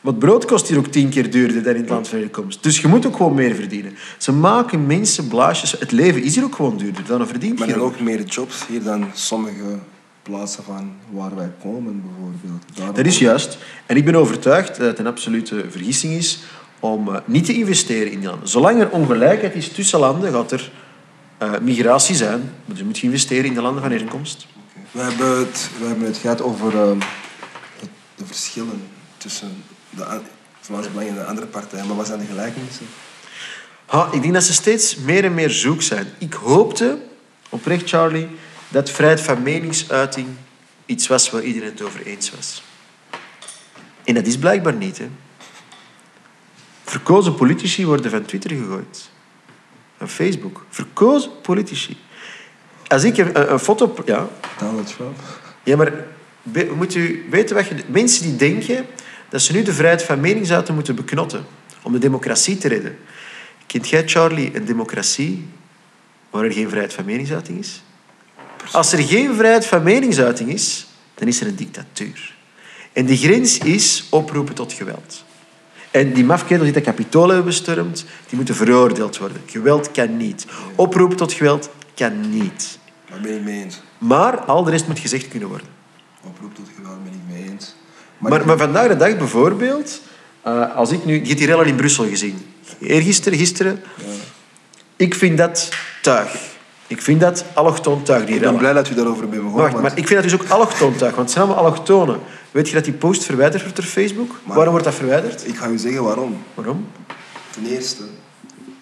Het brood kost hier ook tien keer duurder dan in het land van je komst. Dus je moet ook gewoon meer verdienen. Ze maken mensen blaasjes. Het leven is hier ook gewoon duurder. Dan verdient Maar je er zijn ook. meer jobs hier dan sommige plaatsen van waar wij komen, bijvoorbeeld. Daarom- Dat is juist. En ik ben overtuigd dat het een absolute vergissing is om eh, niet te investeren in die landen. Zolang er ongelijkheid is tussen landen, gaat er eh, migratie zijn. Dus je moet je investeren in de landen van herkomst. We hebben het, we hebben het gehad over ehm, de verschillen tussen de Vlaams Belang en de andere partijen. Maar wat zijn de gelijkenissen? Ha, ik denk dat ze steeds meer en meer zoek zijn. Ik hoopte, oprecht Charlie, dat vrijheid van meningsuiting iets was waar iedereen het over eens was. En dat is blijkbaar niet. Hè. Verkozen politici worden van Twitter gegooid. Van Facebook. Verkozen politici. Als ik een, foto... Ja, Donald Trump. ja, maar moet u weten wat je... Mensen die denken dat ze nu de vrijheid van meningsuiting moeten beknotten om de democratie te redden. Kent jij, Charlie, een democratie waar er geen vrijheid van meningsuiting is? Als er geen vrijheid van meningsuiting is, dan is er een dictatuur. En de grens is oproepen tot geweld. En die mafkedels die dat kapitool hebben bestormd, die moeten veroordeeld worden. Geweld kan niet. Oproepen tot geweld kan niet. Daar ben ik mee eens. Maar al de rest moet gezegd kunnen worden. Oproep tot geweld ben ik. Maar, maar vandaag de dag bijvoorbeeld, eh, als ik nu... Je hebt die rellen in Brussel gezien. Eergisteren, gisteren. Ik vind dat tuig. Ik vind dat allochtoon tuig, die ik ben blij dat u daarover bent begonnen. Wacht, want- maar ik vind dat dus ook allochtoon tuig, want het zijn allemaal allochtonen. Weet je dat die post verwijderd wordt door Facebook? Maar- Waarom wordt dat verwijderd? Ik ga u zeggen waarom. Waarom? Ten eerste,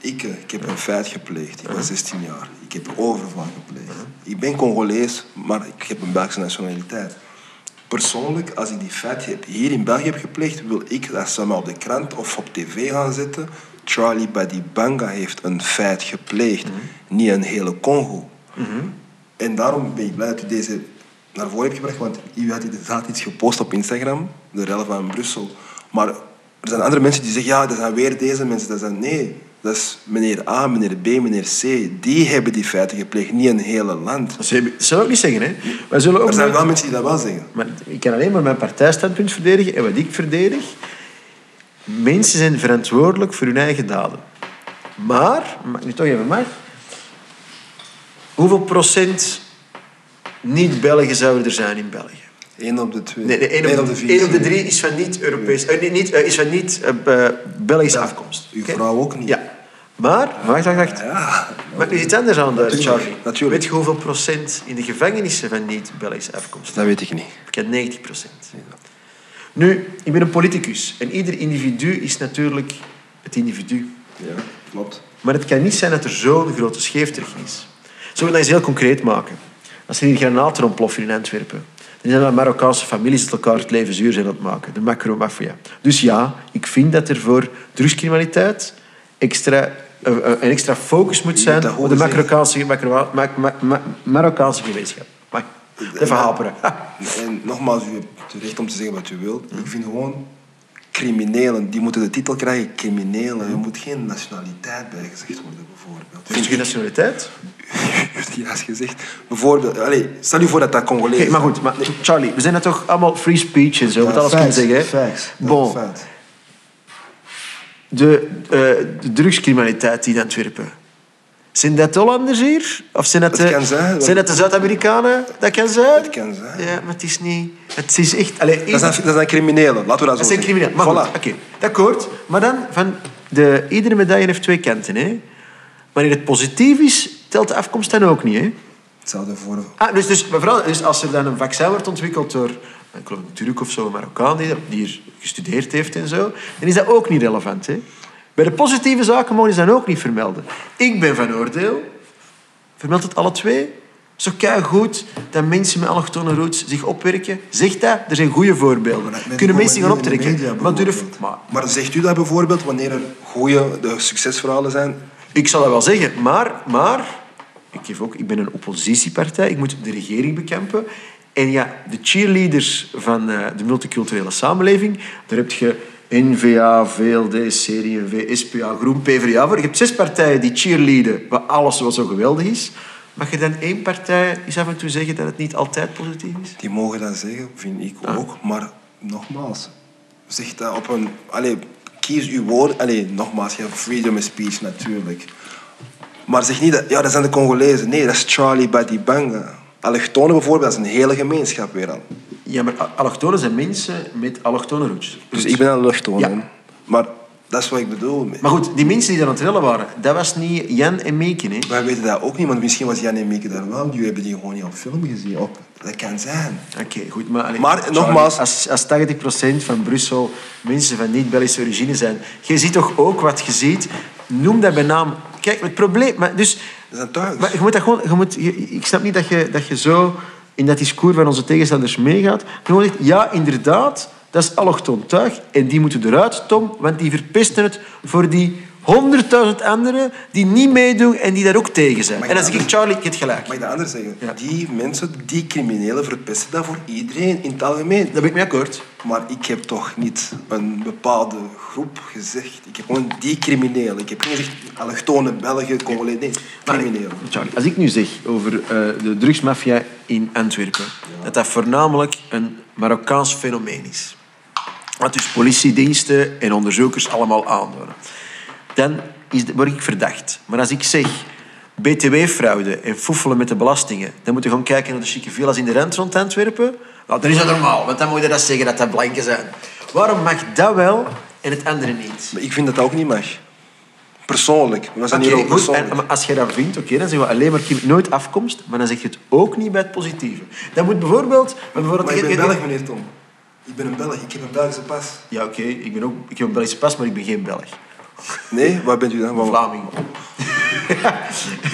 ik, eh, ik heb een feit gepleegd. Ik was 16 jaar. Ik heb overval gepleegd. Ik ben Congolees, maar ik heb een Belgische nationaliteit. Persoonlijk, als ik die feit heb, hier in België heb gepleegd, wil ik dat ze me op de krant of op tv gaan zetten Charlie Badibanga heeft een feit gepleegd, niet een hele Congo. En daarom ben ik blij dat u deze naar voren hebt gebracht, want u had inderdaad iets gepost op Instagram, de rel van Brussel. Maar er zijn andere mensen die zeggen, ja, dat zijn weer deze mensen. Dat zijn, nee, dat is meneer A, meneer B, meneer C. Die hebben die feiten gepleegd, niet een hele land. Dat zullen we ook niet zeggen, hè. Wij zullen ook Er zijn wel mensen die dat wel zeggen. Maar ik kan alleen maar mijn partijstandpunt verdedigen en wat ik verdedig. Mensen zijn verantwoordelijk voor hun eigen daden. Maar, mag ik nu toch even mag, hoeveel procent niet-Belgen zouden er zijn in België? Eén op de twee. Nee, nee, één op, Eén de, vier. één op de drie is van niet-Europees, eh, niet, niet, eh, is van niet-Belgische afkomst. Uw vrouw ook niet. Ja. Maar, wacht, wacht, wacht. Ja. Maar nu iets anders aan, Natuurlijk, Charlie. natuurlijk. Weet je hoeveel procent in de gevangenissen van niet-Belgische afkomst? Dat weet ik niet. Ik heb 90 procent. Nu, ik ben een politicus. En ieder individu is natuurlijk het individu. Ja, klopt. Maar het kan niet zijn dat er zo'n grote scheefterug is. Zullen we dat eens heel concreet maken? Als er hier granaten ontploffen in Antwerpen, dan zijn dat Marokkaanse families dat elkaar het leven zuur zijn aan het maken. De macro-mafia. Dus ja, ik vind dat er voor drugscriminaliteit extra, een extra focus moet zijn op de. Marokkaanse, gemeenschap. Maar, even haperen. (laughs) En nogmaals, u hebt het recht om te zeggen wat u wilt. Ik vind gewoon criminelen, die moeten de titel krijgen criminelen. Er moet geen nationaliteit bijgezegd worden, bijvoorbeeld. Is er geen nationaliteit? (laughs) U heeft juist gezegd. Bijvoorbeeld, allez, stel u voor dat dat Congolees Oké, maar goed, maar Charlie, we zijn er toch allemaal free speech en zo, wat alles kunnen zeggen. Facts. Bon, Facts. De, eh, de drugscriminaliteit in Antwerpen. Zijn dat Hollanders hier? Of zijn dat, de, kan zijn. zijn dat de Zuid-Amerikanen? Dat kan zijn. Dat kan zijn. Ja, maar het is niet... Het is echt... Allee, Dat zijn, dat zijn criminelen, laten we dat zo dat zijn criminelen. Maar Voilà. oké. Akkoord. Maar dan, van de, iedere medaille heeft twee kanten. Hè? Wanneer het positief is, telt de afkomst dan ook niet. Hè? Hetzelfde voor... Ah, dus, dus, vooral, dus als er dan een vaccin wordt ontwikkeld door ik geloof een Turk of zo, een Marokkaan die, die hier gestudeerd heeft en zo, dan is dat ook niet relevant. Hè? Bij de positieve zaken mogen ze dan ook niet vermelden. Ik ben van oordeel, vermeld het alle twee. Zo goed dat mensen met allochtone roots zich opwerken. Zeg dat, er zijn goede voorbeelden. Kunnen mensen gaan optrekken. maar durf... Maar, Maar zegt u dat bijvoorbeeld wanneer er goede de succesverhalen zijn? Ik zal dat wel zeggen, maar, maar ik, geef ook, ik ben een oppositiepartij, ik moet de regering bekampen. En ja, de cheerleaders van eh, de multiculturele samenleving, daar heb je N-VA, VLD, CD&V, SPA, Groen, PvdA voor. Je hebt zes partijen die cheerleaden, waar alles wat zo geweldig is. Mag je dan één partij eens af en toe zeggen dat het niet altijd positief is? Die mogen dat zeggen, vind ik Ah. ook. Maar nogmaals, zeg dat op een... Kies uw woord. Allee, nogmaals, je hebt freedom of speech natuurlijk. Maar zeg niet dat... Ja, dat zijn de Congolezen. Nee, dat is Charlie Badibanga. Allochtonen bijvoorbeeld, dat is een hele gemeenschap weer al. Ja, maar allochtonen zijn mensen met allochtone roots. Dus ik ben allochtoon. Ja. Maar dat is wat ik bedoel. Maar goed, die mensen die daar aan het rellen waren, dat was niet Jan en Meeken. Hè? Wij weten dat ook niet, want misschien was Jan en Mieke daar wel. Die hebben die gewoon niet op film gezien. Op, dat kan zijn. Oké, goed. Maar, allee, Maar, nogmaals- Als, als 80% van Brussel mensen van niet-Belgische origine zijn, je ziet toch ook wat je ziet. Noem dat bij naam. Kijk, het probleem... Maar, dus, Zijn thuis. maar je moet dat gewoon... Je moet, ik snap niet dat je, dat je zo in dat discours van onze tegenstanders meegaat. Gewoon zegt, ja, inderdaad, dat is allochtoon tuig. En die moeten eruit, Tom, want die verpesten het voor die honderdduizend anderen die niet meedoen en die daar ook tegen zijn. Maar En dan zeg ik, Charlie, heb gelijk. Mag ik dat anders zeggen? Ja. Die mensen, die criminelen, verpesten dat voor iedereen in het algemeen. Daar ben ik mee akkoord. Maar ik heb toch niet een bepaalde groep gezegd. Ik heb gewoon die criminelen. Ik heb niet gezegd allochtone Belgen, Congolezen. Nee, criminelen. Charlie, als ik nu zeg over eh, de drugsmafia in Antwerpen, dat dat voornamelijk een Marokkaans fenomeen is. Wat dus politiediensten en onderzoekers allemaal aandoen. Dan is, word ik verdacht. Maar als ik zeg btw-fraude en foefelen met de belastingen, dan moet je gewoon kijken naar de chique villas in de rent rond Antwerpen. Nou, dan is dat normaal, want dan moet je dat zeggen dat dat blanken zijn. Waarom mag dat wel en het andere niet? Maar ik vind dat dat ook niet mag. Persoonlijk. We zijn hier ook persoonlijk. En, als je dat vindt, oké, dan zeggen we alleen maar nooit afkomst, maar dan zeg je het ook niet bij het positieve. Dan moet bijvoorbeeld... bijvoorbeeld Maar ik ben Belg, meneer Tom. Ik ben een Belg. Ik heb een Belgische pas. Ja, oké, ik, ben ook, ik heb een Belgische pas, maar ik ben geen Belg. Nee? Waar bent u dan? Waar- Vlaming.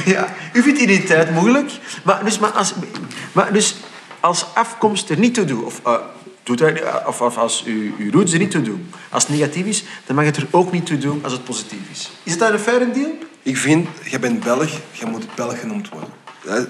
ja, u vindt identiteit moeilijk, maar dus, maar als, maar dus als afkomst er niet toe doet, of eh, doet niet- of, of als uw, uw roots er niet toe doen. Als het negatief is, dan mag het er ook niet toe doen als het positief is. Is dat een faire deal? Ik vind, je bent Belg, je moet Belg genoemd worden.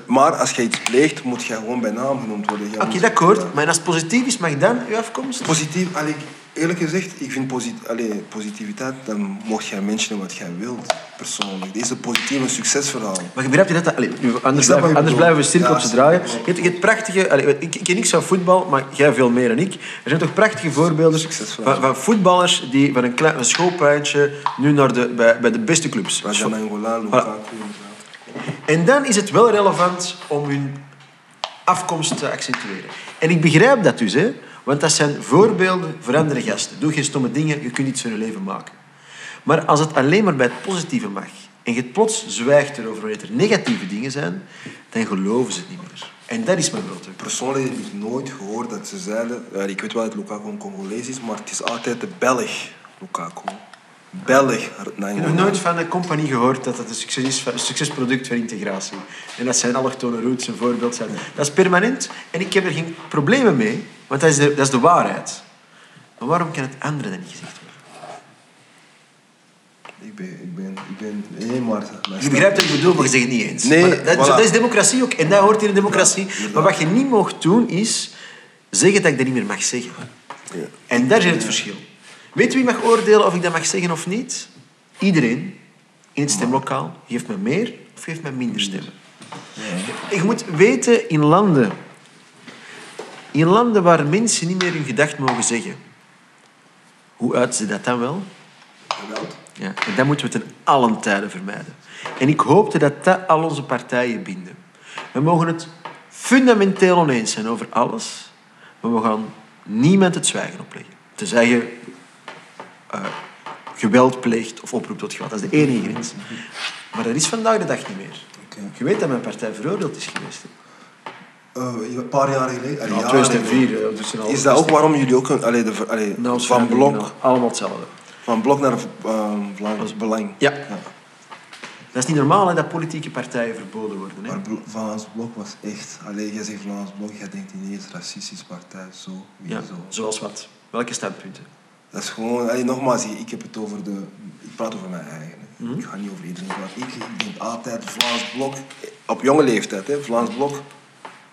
Maar als je iets pleegt, moet je gewoon bij naam genoemd worden. Oké, dat akkoord. Maar als het positief is, mag dan uw afkomst? Positief, allee, eerlijk gezegd, ik vind allee, positiviteit, dan mocht jij mensen wat jij wilt, persoonlijk. Deze positieve succesverhaal. Maar je begrijpt je dat... allee, anders, blijven, anders blijven we cirkeltjes Ja, draaien. Je hebt, je hebt prachtige... allee, ik, ik ken niks van voetbal, maar jij veel meer dan ik. Er zijn toch prachtige voorbeelden van, van voetballers die van een, klein, een nu naar de, bij, bij de beste clubs. Rajan Angola, Lukaku. En dan is het wel relevant om hun afkomst te accentueren. En ik begrijp dat dus, hè, want dat zijn voorbeelden voor andere gasten. Doe geen stomme dingen, je kunt iets van je leven maken. Maar als het alleen maar bij het positieve mag en je plots zwijgt erover wanneer er negatieve dingen zijn, dan geloven ze het niet meer. En dat is mijn grote. Persoonlijk heb ik nooit gehoord dat ze zeiden, ik weet wel dat Lukaku een Congolees is, maar het is altijd de Belg, Lukaku. Belg, Ik heb nog nooit van de compagnie gehoord dat dat een, succes is, een succesproduct van integratie. En dat zijn allochtone roots een voorbeeld zijn. Dat is permanent en ik heb er geen problemen mee, want dat is de, dat is de waarheid. Maar waarom kan het andere dan niet gezegd worden? Ik ben, ik ben, ik ben, nee, maar... Je begrijpt wat ik bedoel, maar je zegt het niet eens. Nee, Maar dat, voilà. dat is democratie ook. En dat hoort in een democratie. maar wat je niet mag doen, is zeggen dat ik dat niet meer mag zeggen. Ja. En daar zit het verschil. Weet wie mag oordelen of ik dat mag zeggen of niet? Iedereen in het stemlokaal geeft me meer of geeft me minder stemmen. Je moet weten, in landen, in landen waar mensen niet meer hun gedacht mogen zeggen, hoe uit ze dat dan wel? Geweld. Ja, en dat moeten we ten allen tijden vermijden. En ik hoopte dat dat al onze partijen binden. We mogen het fundamenteel oneens zijn over alles, maar we gaan niemand het zwijgen opleggen. Tenzij je eh, geweld pleegt of oproept tot geweld. Dat is de enige grens. Maar dat is vandaag de dag niet meer. Je weet dat mijn partij veroordeeld is geweest. Eh, een paar jaar geleden. Ja, jaren 2004. geleden. hè, dus Is dat ook waarom jullie ook allee, de, allee, Nou, van, blok, Allemaal hetzelfde. van blok naar uh, Vlaams Belang? Ja. Dat is niet normaal hè, dat politieke partijen verboden worden. Hè? Maar Vlaams Blok was echt... Allee, jij zegt Vlaams Blok, jij denkt ineens racistische partij, zo, wie Ja, zo. zoals wat? Welke standpunten? Dat is gewoon... Allee, nogmaals, ik heb het over de... Ik praat over mijn eigen. Mhm. Ik ga niet over iedereen praten. Ik, ik denk altijd Vlaams Blok, op jonge leeftijd, hè, Vlaams Blok,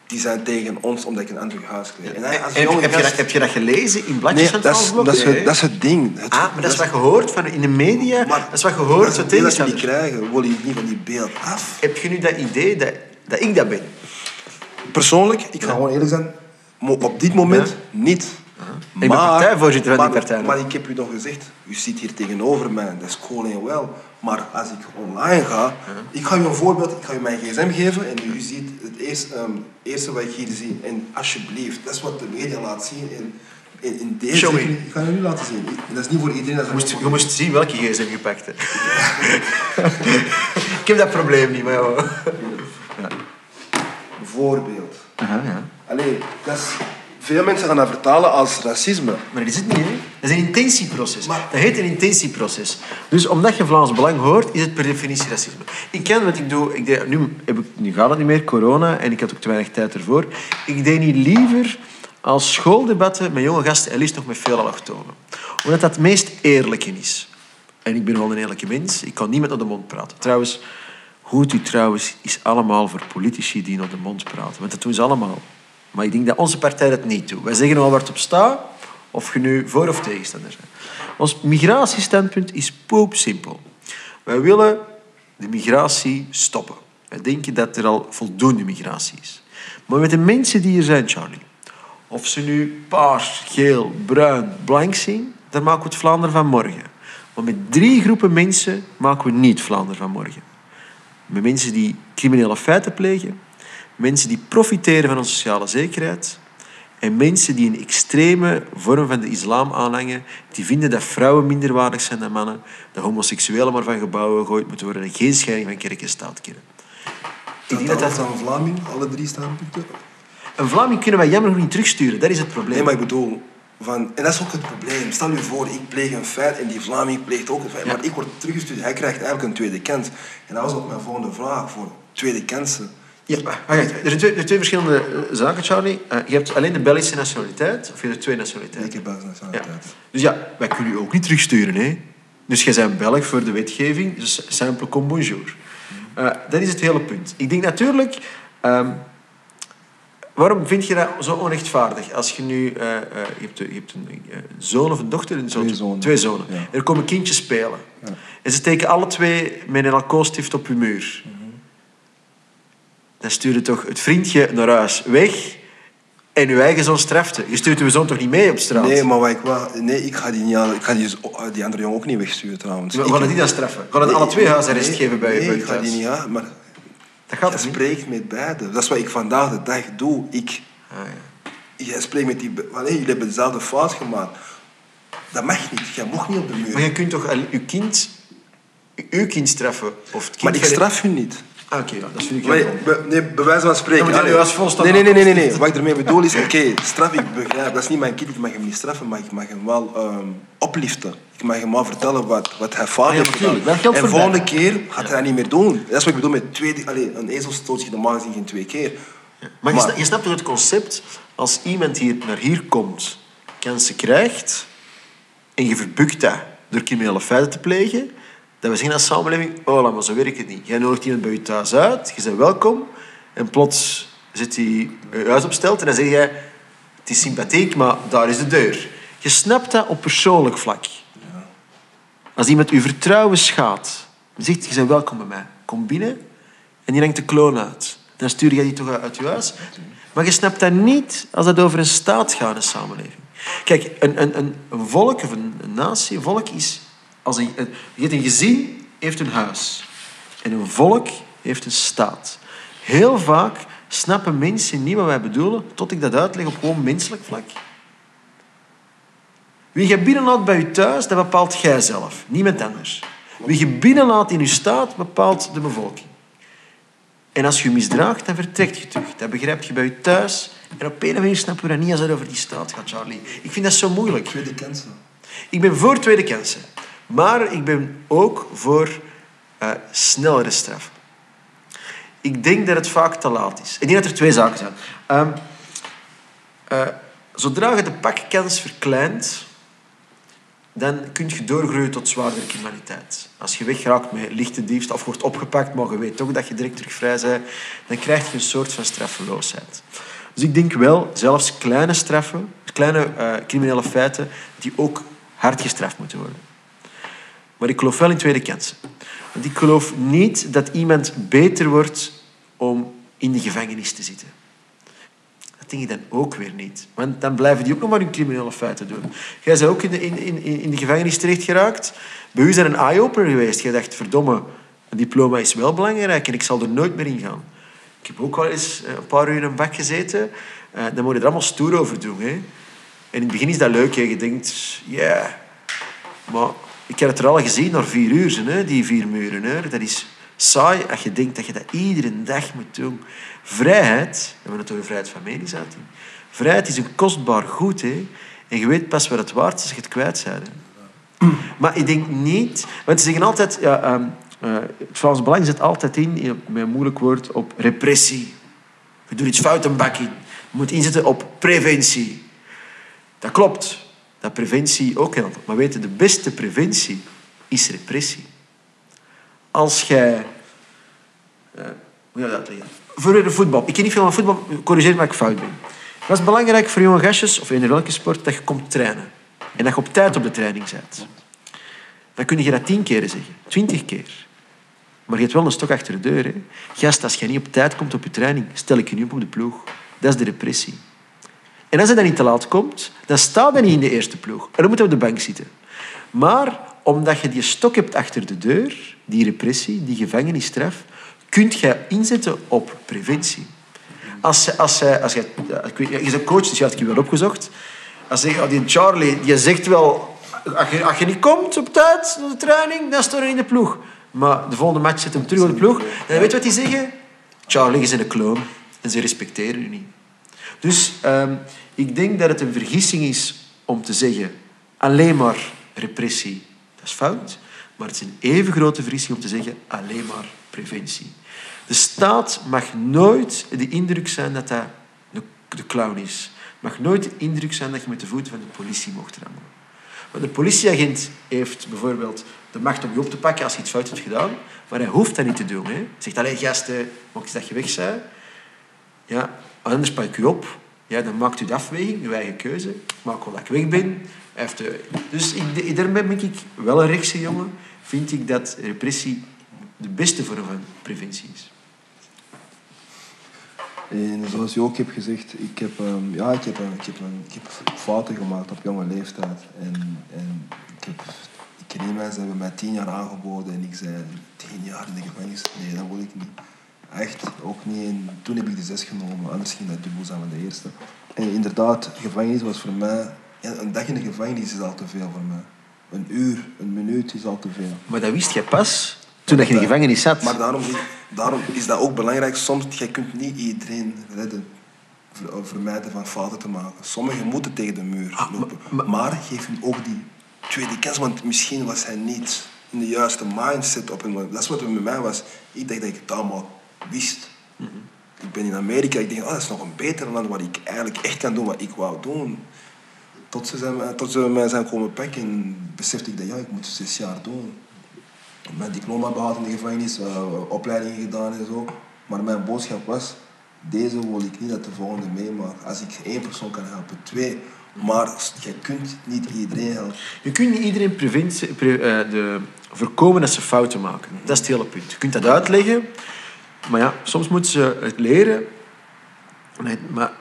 die zijn tegen ons omdat ik een ander huis kreeg. En als Heb, heb, je dat, heb je dat gelezen in bladjes Nee, dat is, Vlaams Blok? dat, is Nee, dat is het ding. Het- Ah, maar dat is wat je hoort van in de media. Maar dat is wat je hoort dat is het deel dat je niet krijgen. Wil je niet van die beeld af? Heb je nu dat idee dat, dat ik dat ben? Persoonlijk, ik ga gewoon eerlijk zijn, op dit moment Ja. niet. Ben partijvoorzitter van die maar- partij, Maar ik heb u nog gezegd, u zit hier tegenover mij, dat is cool en wel. Maar als ik online ga, ik ga u een voorbeeld, ik ga u mijn gsm geven en u ziet het eerste, ehm, eerste wat ik hier zie. En alsjeblieft, dat is wat de media laat zien. En, in, in deze, Show me. ik ga het u laten zien. En dat is niet voor iedereen. Dat moest, je moest zien welke gsm je pakte. (laughs) ik heb dat probleem niet, maar ja. voor- voorbeeld. ja. Allee, dat is, veel mensen gaan dat vertalen als racisme. Maar dat is het niet, hè? Dat is een intentieproces. Maar- Dat heet een intentieproces. Dus omdat je Vlaams Belang hoort, is het per definitie racisme. Ik ken wat ik doe... Ik deed, nu, heb ik, nu gaat het niet meer, corona, en ik had ook te weinig tijd ervoor. Ik deed niet liever als schooldebatten met jonge gasten en liefst nog met veel allochtonen. Omdat dat het meest eerlijke is. En ik ben wel een eerlijke mens. Ik kan niemand op de mond praten. Trouwens, goed u trouwens is allemaal voor politici die op de mond praten. Want dat doen ze allemaal. Maar ik denk dat onze partij dat niet doet. Wij zeggen wel waar het op staat, of je nu voor of tegenstander bent. Ons migratiestandpunt is poepsimpel. Wij willen de migratie stoppen. Wij denken dat er al voldoende migratie is. Maar met de mensen die hier zijn, Charlie, of ze nu paars, geel, bruin, blank zien, dan maken we het Vlaanderen van morgen. Maar met drie groepen mensen maken we niet Vlaanderen van morgen. Met mensen die criminele feiten plegen, mensen die profiteren van onze sociale zekerheid en mensen die een extreme vorm van de islam aanhangen, die vinden dat vrouwen minderwaardig zijn dan mannen, dat homoseksuelen maar van gebouwen gegooid moeten worden en geen scheiding van kerk en staat kennen. Ik denk dat dat dan Vlaming, alle drie standpunten. Een Vlaming kunnen wij jammer nog niet terugsturen, dat is het probleem. Nee, maar ik bedoel, van, en dat is ook het probleem. Stel je voor, ik pleeg een feit en die Vlaming pleegt ook een feit. Ja. Maar ik word teruggestuurd, hij krijgt eigenlijk een tweede kans. En dat was ook mijn volgende vraag voor tweede kansen. Ja, maar wacht, er zijn twee, er twee verschillende eh, zaken, Charlie. Eh, je hebt alleen de Belgische nationaliteit, of je hebt twee Ik nationaliteiten. heb Belgische nationaliteit. Dus ja, wij kunnen u ook niet terugsturen. Hè? Dus jij bent Belg voor de wetgeving, dus simple comme bonjour. Eh, dat is het hele punt. Ik denk natuurlijk... ehm, waarom vind je dat zo onrechtvaardig? Als je nu... je, hebt, je hebt een, zoon of een dochter? Een zoon, Twee zonen. Twee zonen. Ja. Er komen kindjes spelen. Ja. En ze steken alle twee met een alcoholstift op je muur. Dan stuur je toch het vriendje naar huis weg... En je eigen zoon strafte. Je stuurt je zoon toch niet mee op straat? Nee, maar wat ik, nee, ik ga die, niet, aan- ik ga die, die andere jongen ook niet wegsturen trouwens. We gaan die dan straffen. We gaan het alle twee huisarrest nee, geven bij, nee, je ik ga die niet aan, maar Dat gaat spreekt met beiden. Dat is wat ik vandaag de dag doe. Ik, Ah, ja. jij spreekt met die... Wanneer jullie hebben dezelfde fout gemaakt. Dat mag niet. Jij mag niet op de muur. Maar je kunt toch je kind, uw kind straffen? Of het kind Maar ik straf je niet. Ah, Oké, dat vind ik Maar, heel be, nee, bij wijze van spreken. Als nee, nee, nee, nee, nee. Wat ik ermee bedoel is, oké, straf, ik begrijp. Dat is niet mijn kind, ik mag hem niet straffen, maar ik mag hem wel ehm, opliften. Ik mag hem wel vertellen wat, wat hij fout heeft gedaan. En voor volgende keer gaat hij dat niet meer doen. Dat is wat ik bedoel met twee... Allee, een ezel stoot je normaal gezien geen twee keer. Maar je snapt toch het concept, als iemand hier naar hier komt, kansen krijgt, en je verbukt dat door criminele feiten te plegen, dat we zeggen als samenleving, oh, laat maar zo werkt het niet. Jij nodigt iemand bij je thuis uit, je bent welkom, en plots zit hij je huis op stelt en dan zeg jij, het is sympathiek, maar daar is de deur. Je snapt dat op persoonlijk vlak. Als iemand uw vertrouwen schaadt, dan zegt je bent welkom bij mij, kom binnen, en die hangt de kloon uit. Dan stuur je die toch uit je huis. Maar je snapt dat niet als het over een staat gaat, een samenleving. Kijk, een, een, een, een volk of een, een natie, een volk is... Als een, een, een gezin, heeft een huis. En een volk heeft een staat. Heel vaak snappen mensen niet wat wij bedoelen, tot ik dat uitleg op gewoon menselijk vlak. Wie je binnenlaat bij je thuis, dat bepaalt jij zelf, niemand anders. Wie je binnenlaat in je staat, bepaalt de bevolking. En als je je misdraagt, dan vertrekt je terug. Dat begrijp je bij je thuis. En op een of andere manier snappen we dat niet als het over die staat gaat, Charlie. Ik vind dat zo moeilijk. Tweede kansen. Ik ben voor tweede kansen. Maar ik ben ook voor eh, snellere straffen. Ik denk dat het vaak te laat is. Ik denk dat er twee zaken zijn. Ehm, eh, zodra je de pakkans verkleint, dan kun je doorgroeien tot zwaardere criminaliteit. Als je wegraakt met lichte diefstal of wordt opgepakt, maar je weet toch dat je direct terug vrij bent, dan krijg je een soort van straffeloosheid. Dus ik denk wel, zelfs kleine straffen, kleine eh, criminele feiten, die ook hard gestraft moeten worden. Maar ik geloof wel in tweede kansen. Want ik geloof niet dat iemand beter wordt om in de gevangenis te zitten. Dat denk ik dan ook weer niet. Want dan blijven die ook nog maar hun criminele feiten doen. Jij bent ook in de, in, in, in de gevangenis terecht geraakt. Bij u is er een eye-opener geweest. Jij dacht, verdomme, een diploma is wel belangrijk en ik zal er nooit meer in gaan. Ik heb ook wel eens eh, een paar uur in een bak gezeten. Eh, dan moet je er allemaal stoer over doen. Hè? En in het begin is dat leuk. Je denkt, ja... Maar ik heb het er al gezien, na vier uur, hè? die vier muren. Hè? Dat is saai als je denkt dat je dat iedere dag moet doen. Vrijheid, we hebben het over vrijheid van meningsuiting. Vrijheid is een kostbaar goed. Hè? En je weet pas wat het waard is als je het kwijt bent. hè. Maar ik denk niet... Want ze zeggen altijd... Ja, ehm, eh, het Vlaams Belang zet altijd in, met een moeilijk woord, op repressie. Je doet iets fout een. Je moet inzetten op preventie. Dat klopt. Dat preventie ook helpt. Maar weten, de beste preventie is repressie. Als jij... eh, hoe dat? Voor de voetbal. Ik ken niet veel van voetbal. Corrigeer me als ik fout ben. Het is belangrijk voor jonge gastjes, of in welke sport, dat je komt trainen. En dat je op tijd op de training bent. Dan kun je dat tien keer zeggen. Twintig keer. Maar je hebt wel een stok achter de deur. Hè. Gast, als je niet op tijd komt op je training, stel ik je op op de ploeg. Dat is de repressie. En als hij dan niet te laat komt, dan staat hij niet in de eerste ploeg. En dan moet hij op de bank zitten. Maar omdat je die stok hebt achter de deur, die repressie, die gevangenisstraf, kunt je inzetten op preventie. Als, als, zij- als je, ik weet, je bent coach, dus je had ik je wel opgezocht. Als je, oh, die Charlie, die zegt wel... Als je, als je niet komt op tijd naar de training, dan staat hij in de ploeg. Maar de volgende match zit hem terug op de ploeg. En weet je wat die zeggen? Charlie is een kloon. En ze respecteren u niet. Dus ehm, ik denk dat het een vergissing is om te zeggen... alleen maar repressie, dat is fout. Maar het is een even grote vergissing om te zeggen alleen maar preventie. De staat mag nooit de indruk zijn dat dat de, clown is. mag nooit de indruk zijn dat je met de voeten van de politie mocht rammen. Want de politieagent heeft bijvoorbeeld de macht om je op te pakken als je iets fout hebt gedaan, maar hij hoeft dat niet te doen. Hè. Hij zegt alleen, gasten, je dat je weg bent? Ja, anders pak ik u op. Ja, dan maakt u de afweging, uw eigen keuze. Maak wel dat ik weg ben. De... Dus ik, ben ik wel een rechtse jongen. Vind ik dat repressie de beste vorm van preventie is. En zoals je ook hebt gezegd, ik heb, um, ja, ik heb, ik, heb, ik heb fouten gemaakt op jonge leeftijd. En, en ik, heb, ik ken mensen hebben mij tien jaar aangeboden en ik zei tien jaar in de gevangenis, nee dat wil ik niet. Echt, ook niet. En toen heb ik de zes genomen, anders ging dat dubbel zijn van de eerste. En inderdaad, gevangenis was voor mij, een dag in de gevangenis is al te veel voor mij. Een uur, een minuut is al te veel. Maar dat wist je pas toen je in de gevangenis zat. Maar daarom, daarom is dat ook belangrijk. Soms, je kunt niet iedereen redden vermijden van fouten te maken. Sommigen moeten tegen de muur ah, lopen. maar, geef hem ook die tweede kans, want misschien was hij niet in de juiste mindset op hem. Dat is wat er met mij was. Ik dacht dat ik het allemaal wist. Ik ben in Amerika, ik denk, oh, dat is nog een beter land waar ik eigenlijk echt kan doen wat ik wou doen. Tot ze, zijn, tot ze mij zijn komen pakken en besefte ik dat ja, ik moet zes jaar doen mijn diploma behaald in de gevangenis, uh, opleidingen gedaan en zo. Maar mijn boodschap was, deze wil ik niet dat de volgende meemaakt. Als ik één persoon kan helpen, twee. Maar je kunt niet iedereen helpen. Je kunt niet iedereen preventie, eh, de, voorkomen dat ze fouten maken. Dat is het hele punt. Je kunt dat uitleggen, maar ja, soms moeten ze het leren. Maar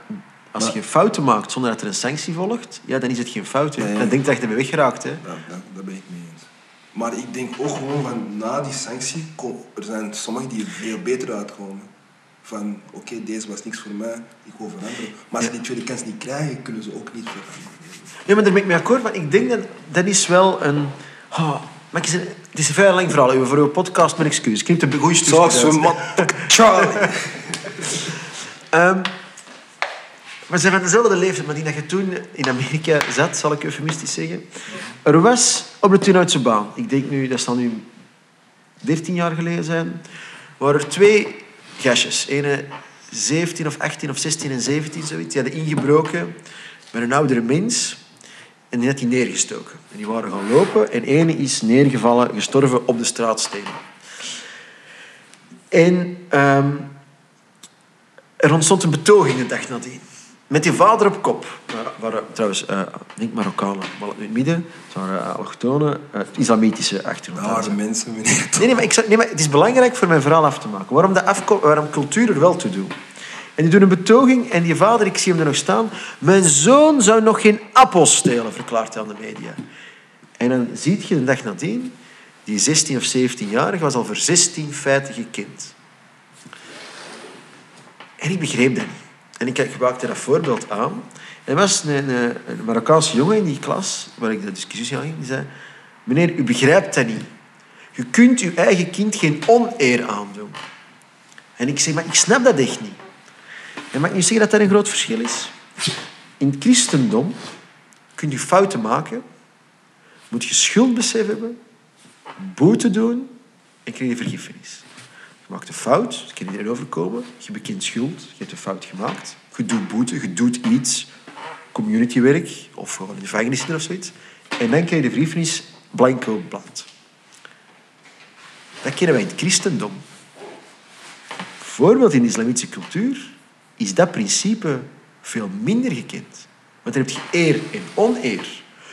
als je fouten maakt zonder dat er een sanctie volgt, ja, dan is het geen fout. Dan denk je dat je ermee weggeraakt. Hè. Ja, dat ben ik mee eens. Maar ik denk ook gewoon van na die sanctie, er zijn sommigen die er veel beter uitkomen. Van oké, deze was niks voor mij, ik wil veranderen. Maar als ze die tweede kans niet krijgen, kunnen ze ook niet veranderen. Ja, maar daar ben ik mee akkoord. Maar ik denk dat dat is wel een... Oh, maar het is een veel lang verhaal. Voor uw podcast mijn excuus. Klinkt een goede stuk. Zoals we (laughs) Charlie. um, we zijn van dezelfde leeftijd, maar die dat je toen in Amerika zat, zal ik eufemistisch zeggen. Er was op de Turnhoutse baan, ik denk nu, dat zal nu 13 jaar geleden zijn, waren er twee gastjes. Ene 17 of 18 of 16 en 17, zoiets. Die hadden ingebroken met een oudere mens en die had die neergestoken. En die waren gaan lopen en ene is neergevallen, gestorven op de straatstenen. En um, er ontstond een betoging de dag nadien. Met die vader op kop. Waren, trouwens, uh, niet Marokkanen, maar in het midden. Het waren allochtonen, uh, islamitische achtergrond. mensen, meneer. Nee, nee, maar ik, nee, maar het is belangrijk voor mijn verhaal af te maken. Waarom, de afko waarom cultuur er wel toe doet. En die doen een betoging en die vader, ik zie hem er nog staan. Mijn zoon zou nog geen appel stelen, verklaart hij aan de media. En dan zie je de dag nadien, die 16 of 17-jarige was al voor 16 feiten gekend. En ik begreep dat niet. En ik gebruikte dat voorbeeld aan. Er was een, een, een, Marokkaanse jongen in die klas, waar ik de discussie aan ging, die zei... Meneer, u begrijpt dat niet. Je kunt uw eigen kind geen oneer aandoen. En ik zeg, maar ik snap dat echt niet. En mag ik nu zeggen dat dat een groot verschil is? In het christendom kun je fouten maken, moet je schuldbesef hebben, boete doen en krijg je vergiffenis. Je maakt een fout, dat kan iedereen overkomen. Je bekent schuld, je hebt een fout gemaakt. Je doet boete, je doet iets, communitywerk of gewoon in de gevangenis of zoiets. En dan krijg je de vergiffenis blanco blad. Dat kennen wij in het christendom. Bijvoorbeeld in de islamitische cultuur is dat principe veel minder gekend. Want dan heb je eer en oneer.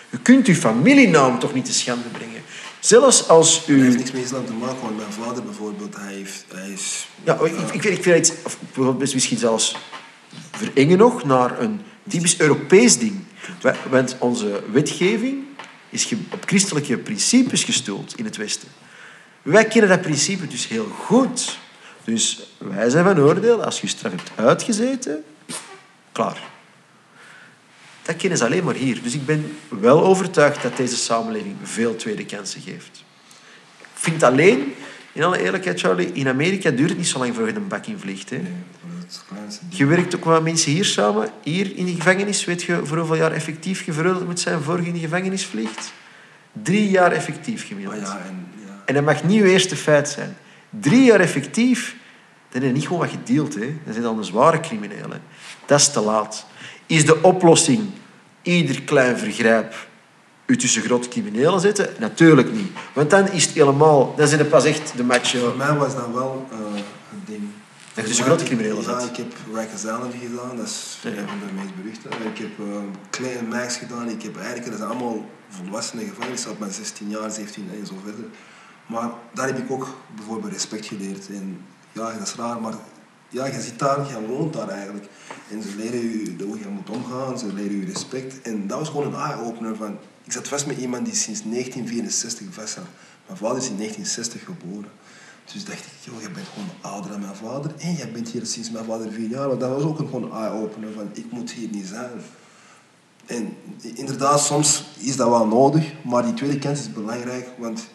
Je kunt je familienaam toch niet te schande brengen. Zelfs als u... Dat heeft niks met islam te maken, want mijn vader bijvoorbeeld, hij, heeft, hij is... Ja, ik, ik, vind, ik vind het, of misschien zelfs verengen nog naar een typisch Europees ding. Want onze wetgeving is op christelijke principes gestoeld in het Westen. Wij kennen dat principe dus heel goed. Dus wij zijn van oordeel, als je straf hebt uitgezeten, klaar. Dat kennen ze alleen maar hier. Dus ik ben wel overtuigd dat deze samenleving veel tweede kansen geeft. Ik vind alleen, in alle eerlijkheid, Charlie, in Amerika duurt het niet zo lang voor je een bak in vliegt. Hè? Je werkt ook met mensen hier samen, hier in de gevangenis. Weet je voor hoeveel jaar effectief je veroordeeld moet zijn voor je in de gevangenis vliegt? Drie jaar effectief gemiddeld. Oh ja, en, ja. en dat mag niet je eerste feit zijn. Drie jaar effectief, heb je niet gewoon wat gedeeld. Hè. Dan zijn dan een zware crimineel. Hè. Dat is te laat. Is de oplossing ieder klein vergrijp u tussen grote criminelen zetten? Natuurlijk niet. Want dan is het helemaal... Dan zijn het pas echt de match. Voor mij was dat wel eh, het ding. Dat je tussen grote criminelen Ja, zit. ik heb Rikers Island gedaan, dat is Ja. een van de meest beruchte. Ik heb uh, Clay and Max gedaan, ik heb eigenlijk, dat zijn allemaal volwassenen gevangenis, zat met 16 jaar, 17 en zo verder. Maar daar heb ik ook bijvoorbeeld respect geleerd. En ja, dat is raar, maar ja, je zit daar, je woont daar eigenlijk. En ze leren je hoe je moet omgaan, ze leren je respect. En dat was gewoon een eye-opener van... Ik zat vast met iemand die sinds 1964 vast zat. Mijn vader is in 1960 geboren. Dus dacht ik, joh, je bent gewoon ouder dan mijn vader. En jij bent hier sinds mijn vader vier jaar. Maar dat was ook een gewoon eye-opener van, ik moet hier niet zijn. En inderdaad, soms is dat wel nodig. Maar die tweede kans is belangrijk. Want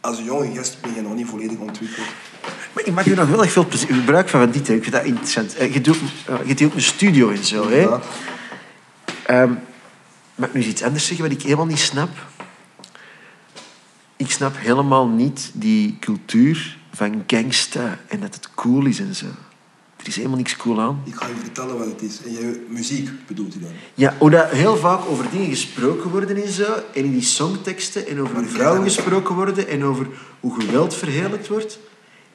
als jonge gast ben je nog niet volledig ontwikkeld. Maar ik maak u nog heel erg veel plezier, gebruik van dit. hè. Ik vind dat interessant. Eh, Je doet, eh, je doet een studio en zo. Hè? Ehm, mag ik nu eens iets anders zeggen wat ik helemaal niet snap? Ik snap helemaal niet die cultuur van gangsta en dat het cool is en zo. Er is helemaal niks cool aan. Ik ga je vertellen wat het is. En jij, muziek bedoelt hij dan? Ja, hoe dat heel vaak over dingen gesproken worden en zo, en in die songteksten, en over vrouwen gesproken worden, en over hoe geweld verheerlijkt wordt.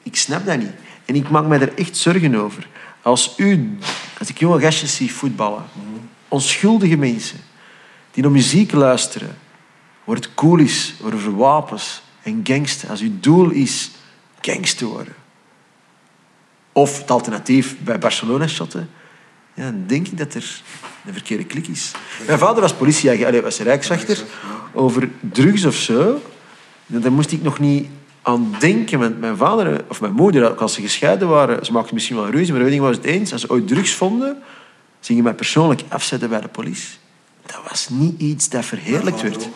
Ik snap dat niet. En ik maak mij er echt zorgen over. Als u, als ik jonge gastjes zie voetballen, onschuldige mensen, die naar muziek luisteren, het cool is, over wapens en gangsten, als uw doel is gangster worden, of het alternatief bij Barcelona shotten, ja, dan denk ik dat er een verkeerde klik is. Mijn vader was politieagent, allee, was rijkswachter, over drugs of zo. Daar moest ik nog niet aan denken. Want mijn vader of mijn moeder, als ze gescheiden waren, ze maakten misschien wel ruzie, maar weet ik was het eens. Als ze ooit drugs vonden, ze gingen mij persoonlijk afzetten bij de politie. Dat was niet iets dat verheerlijkt werd.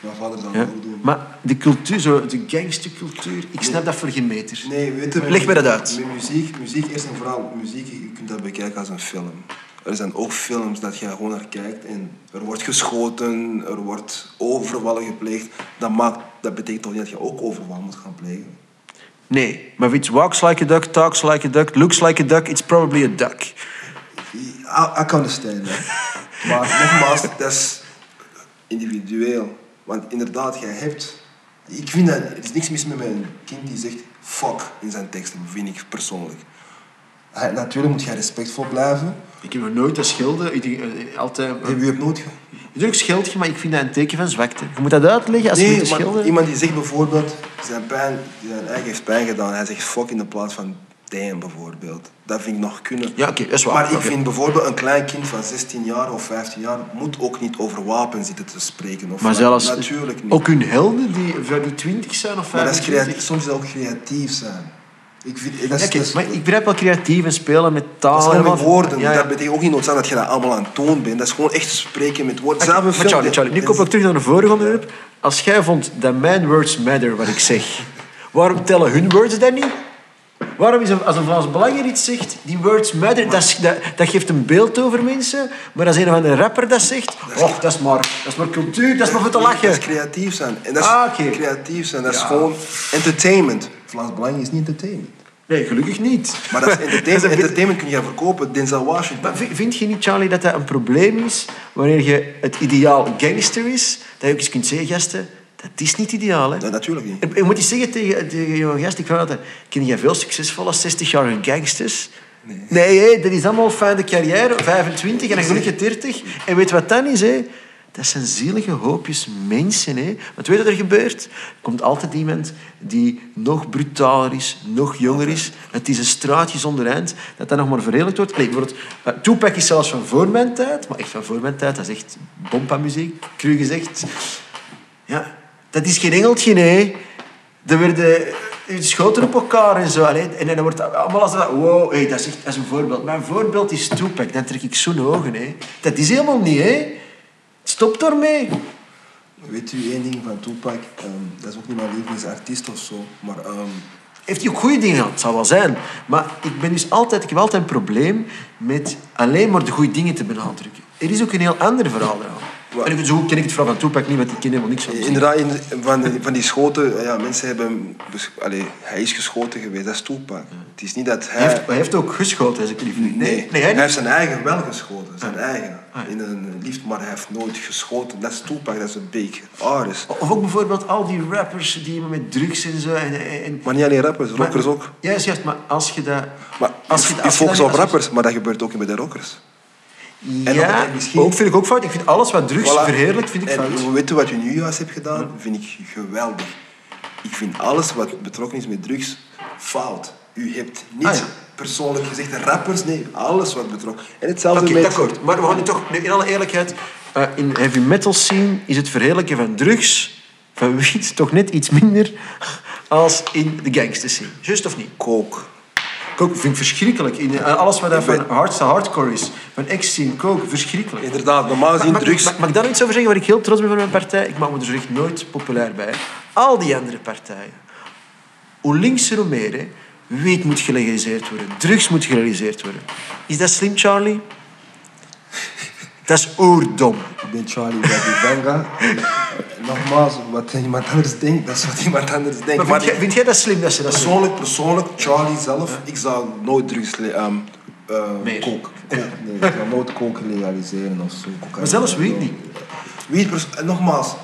Mijn vader zal Ja. ook doen. Maar de cultuur, zo, de gangstercultuur, ik snap dat voor geen meter. Nee, weet je, Leg me dat uit. Met muziek, muziek eerst en vooral, muziek, je kunt dat bekijken als een film. Er zijn ook films dat je gewoon naar kijkt en er wordt geschoten, er wordt overvallen gepleegd. Dat, maakt, dat betekent toch niet dat je ook overval moet gaan plegen? Nee, maar if it walks like a duck, talks like a duck, looks like a duck, it's probably a duck. I, I can understand that. (laughs) Maar nogmaals, dat is individueel. Want inderdaad, jij hebt... Ik vind dat... Er is niks mis met mijn kind die zegt fuck in zijn teksten, vind ik persoonlijk. Hij- natuurlijk moet jij respectvol blijven. Ik heb nog nooit dat schelden. Ik denk, eh, altijd... Heb je het nooit ge- Natuurlijk scheld je, maar ik vind dat een teken van zwakte. Je moet dat uitleggen als je Nee, moet iemand die zegt bijvoorbeeld, zijn, pijn, zijn eigen heeft pijn gedaan, hij zegt fuck in de plaats van damn bijvoorbeeld. Dat vind ik nog kunnen. Ja, oké, is waar. Maar ik vind bijvoorbeeld een klein kind van 16 jaar of 15 jaar moet ook niet over wapens zitten te spreken. Of Maar zelfs Natuurlijk niet. ook hun helden die, van die 20 zijn of maar dat is 25. creatief, soms is dat ook creatief zijn. Ik vind, dat is, Ja, dat is- maar ik begrijp wel creatief en spelen met taal. dat is met woorden. Ja, ja. Dat betekent ook niet noodzakelijk dat je dat allemaal aan het toon bent. Dat is gewoon echt spreken met woorden. Zelf Maar film- Charlie, Charlie, nu kom ik terug naar een vorige onderwerp. Als jij vond dat mijn words matter, wat ik zeg, waarom tellen hun words dat niet? Waarom is een, als een Vlaams Belanger iets zegt, die words matter, dat, is- dat, dat geeft een beeld over mensen. Maar als een van een rapper dat zegt, oh, dat is maar, dat is maar cultuur, dat is maar voor te Dat lachen. is creatief zijn. En dat is Ah, creatief zijn. Dat is gewoon entertainment. Vlaams Belang is niet entertainment. Nee, gelukkig niet. (laughs) Maar dat is (laughs) Dat is entertainment. entertainment kun je verkopen. Denzel Washington. Maar vind- je niet, Charlie, dat dat een probleem is wanneer je het ideaal gangster is? Dat je ook eens kunt zeggen, gasten, dat is niet ideaal. Hè? Nee, natuurlijk niet. Ik, ik moet iets zeggen tegen, tegen jonge gast. Ik altijd, ken jij veel succesvolle 60-jarige gangsters? Nee. Nee, dat is allemaal fijne carrière, 25 en dan gelukkig 30. En weet je wat dan is? Hè? Dat zijn zielige hoopjes mensen. Hè? Want weet je wat er gebeurt? Er komt altijd iemand die nog brutaler is, nog jonger is. Het is een straatje zonder eind, dat dat nog maar verheerlijkt wordt. Allee, bijvoorbeeld, uh, Tupac is zelfs van voor mijn tijd, maar echt van voor mijn tijd. Dat is echt bompa-muziek, cru gezegd. Ja, dat is geen engeltje, nee. Er werden eh, schoten op elkaar en zo. En dan wordt dat allemaal als dat... Wow, hey, dat, is echt, dat een voorbeeld. Mijn voorbeeld is Tupac. Dan trek ik zo'n ogen. Hè. Dat is helemaal niet, hè. Stop daarmee. Weet u één ding van Tupac? Ehm, dat is ook niet mijn lievelingsartiest of zo. Maar ehm, Heeft hij ook goede dingen gehad? Zal wel zijn. Maar ik, ben dus altijd, ik heb altijd een probleem met alleen maar de goede dingen te benadrukken. Er is ook een heel ander verhaal eraan. En zo ken ik het vooral van Tupac niet, want ik ken helemaal niks van. Inderdaad, in, van, die- van die schoten, ja, mensen hebben hem... bes- Allee, hij is geschoten geweest, dat is Tupac. Het is niet dat hij... Hij heeft, hij heeft ook geschoten, als ik het niet. Nee, nee, hij heeft zijn eigen wel geschoten, zijn eigen. Ah, ja. In een liefde, maar hij heeft nooit geschoten. Dat is Tupac, dat is een big artist. Of ook bijvoorbeeld al die rappers die met drugs en zo. En, en, Maar niet alleen rappers, rockers Maar- ook. Ja, is juist, maar als je dat... Maar als je, je, je je focust op rappers, maar dat gebeurt ook bij de rockers. En Ja, ook misschien- ook vind ik ook fout. Ik vind alles wat drugs Voilà. verheerlijkt, vind ik en fout. weet je wat je nu juist hebt gedaan? vind ik geweldig. Ik vind alles wat betrokken is met drugs fout. U hebt niet Ah, ja. persoonlijk gezegd rappers, nee, alles wat betrokken. En hetzelfde Oké, met... akkoord. Maar we gaan nu toch, nu, in alle eerlijkheid, eh, in heavy metal scene is het verheerlijken van drugs, van wiet, toch net iets minder als in de gangster scene. Juist of niet? Coke. Coke vind ik verschrikkelijk. In, eh, alles wat daar Ik van hardste hardcore is, van en coke, verschrikkelijk. Inderdaad, normaal gezien drugs... mag, mag ik daar iets over zeggen waar ik heel trots ben van mijn partij? Ik maak me er echt nooit populair bij. Al die andere partijen. Hoe linkser hoe meer, hè. Wiet moet gelegaliseerd worden. Drugs moet gelegaliseerd worden. Is dat slim, Charlie? Dat is oerdom. Ik ben Charlie Banga. Nogmaals, wat iemand anders denkt, dat is wat iemand anders denkt. Maar Maar vind, jij, vind jij dat slim dat ze dat persoonlijk, persoonlijk, Charlie zelf, ik zou nooit drugs... le- ehm eh, coke. Coke, Nee, ik zou nooit coke legaliseren of zo. cocaïne. Maar zelfs wiet niet. Wiet, nogmaals,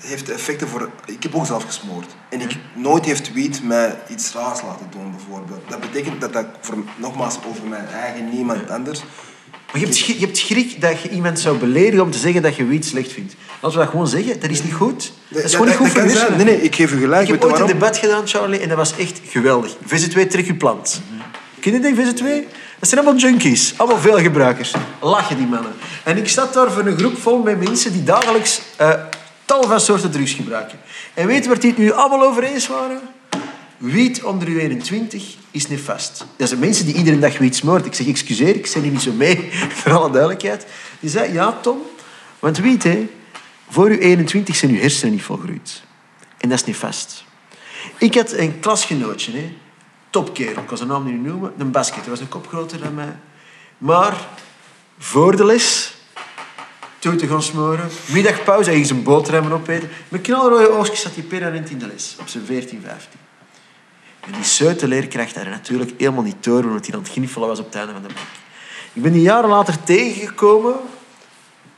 heeft effecten voor... Ik heb ook zelf gesmoord. En ik, nooit heeft wiet mij iets raars laten doen, bijvoorbeeld. Dat betekent dat dat, voor, nogmaals, over mijn eigen, niemand anders... Maar je hebt, je hebt schrik dat je iemand zou beledigen om te zeggen dat je wiet slecht vindt. Laten we dat gewoon zeggen. Dat is niet goed. Dat is gewoon niet goed voor hersenen. Nee, nee, ik geef u gelijk. Ik heb ooit een debat gedaan, Charlie, en dat was echt geweldig. VZ2 trek je plant. Ken je die VZ2? Dat zijn allemaal junkies, allemaal veel gebruikers. Lachen die mannen. En ik zat daar voor een groep vol met mensen die dagelijks eh, tal van soorten drugs gebruiken. En weet je waar die het nu allemaal over eens waren? Wiet onder uw 21 is nefast. Dat zijn mensen die iedere dag wiet smoort. Ik zeg, excuseer, ik zit niet zo mee, (laughs) voor alle duidelijkheid. Die zei, ja Tom, want wiet, hè, voor uw 21 zijn uw hersenen niet volgroeid. En dat is nefast. Ik had een klasgenootje, hè, topkerel, ik kan zijn naam niet noemen, een basket. Hij was een kop groter dan mij. Maar voor de les, toe te gaan smoren, middagpauze, hij ging zijn boterhammen opeten. Met knalrode oogstjes zat hij permanent in de les, op zijn 14, 15. Die zeute leerkracht had er natuurlijk helemaal niet door, omdat hij aan het gniffelen was op het einde van de bak. Ik ben die jaren later tegengekomen.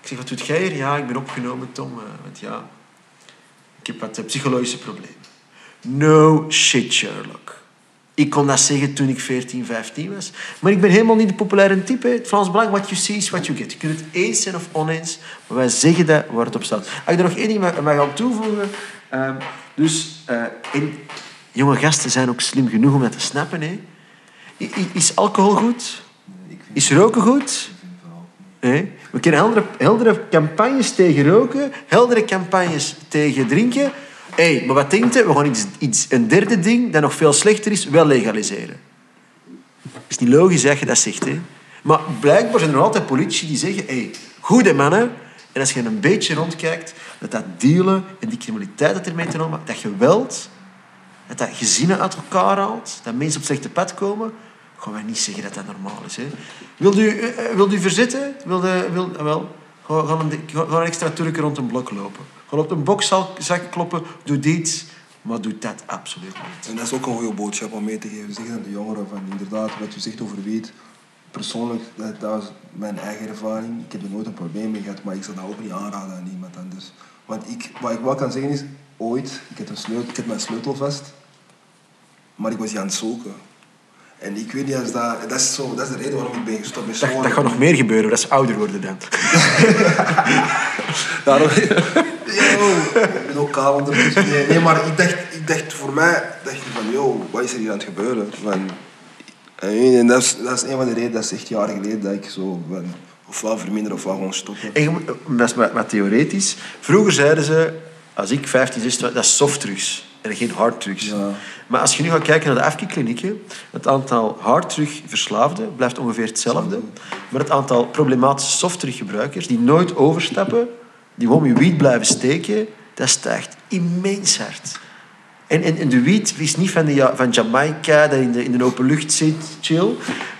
Ik zeg, wat doet jij hier? Ja, ik ben opgenomen, Tom. eh, ja, ik heb wat eh, psychologische problemen. No shit, Sherlock. Ik kon dat zeggen toen ik 14, 15 was. Maar ik ben helemaal niet de populaire type. Het Frans Belang, what you see is what you get. Je kunt het eens zijn of oneens, maar wij zeggen dat waar het op staat. Als ik er nog één ding mag toevoegen. ehm, dus, eh, en jonge gasten zijn ook slim genoeg om dat te snappen. Hè. Is alcohol goed? Is roken goed? We kennen heldere, heldere campagnes tegen roken, heldere campagnes tegen drinken. Hé, maar wat denkt u? We gaan iets, iets, een derde ding dat nog veel slechter is, wel legaliseren. Is niet logisch dat je dat zegt. Hè? Maar blijkbaar zijn er altijd politici die zeggen... Hé, goede mannen. En als je een beetje rondkijkt, dat dat dealen en die criminaliteit dat ermee te maken, dat geweld, dat dat gezinnen uit elkaar haalt, dat mensen op slechte pad komen, gaan wij niet zeggen dat dat normaal is. Hè. Wilt u, eh, eh, wilt u verzetten? Wil, de, wil, eh, wel, ga, ga, een, extra Turken rond een blok lopen. Ga op een bokzak kloppen, doe dit, maar doe dat absoluut niet. En dat is ook een goede boodschap om mee te geven. Zeg aan de jongeren van inderdaad, wat je zegt over wiet. Persoonlijk, dat, was mijn eigen ervaring. Ik heb er nooit een probleem mee gehad, maar ik zou dat ook niet aanraden aan iemand anders. Want ik, wat ik wel kan zeggen is, ooit, ik had, een sleutel, ik had mijn sleutel vast, maar ik was die aan het zoeken. En ik weet niet als dat... Dat is, zo, dat is de reden waarom ik ben gestopt met Dat, dat gaat nog meer gebeuren, dat ze ouder worden dan. (laughs) Daarom... Yo, ik ben ook kaal ondertussen. Nee, nee, maar ik dacht, ik dacht voor mij, dacht ik van, yo, wat is er hier aan het gebeuren? Van, en dat is, dat is een van de redenen, dat is echt jaren geleden, dat ik zo van, ofwel verminderen ofwel gewoon stoppen. En dat is wat, wat theoretisch. Vroeger zeiden ze, als ik 15, 16 was, dat is softdrugs en geen harddrugs. Ja. Maar als je nu gaat kijken naar de afkikklinieken, het aantal harddrugverslaafden blijft ongeveer hetzelfde. Maar het aantal problematische softdruggebruikers die nooit overstappen, die gewoon met wiet blijven steken, dat stijgt immens hard. En, en, de wiet is niet van, de, van Jamaica, dat in de, in de open lucht zit, chill.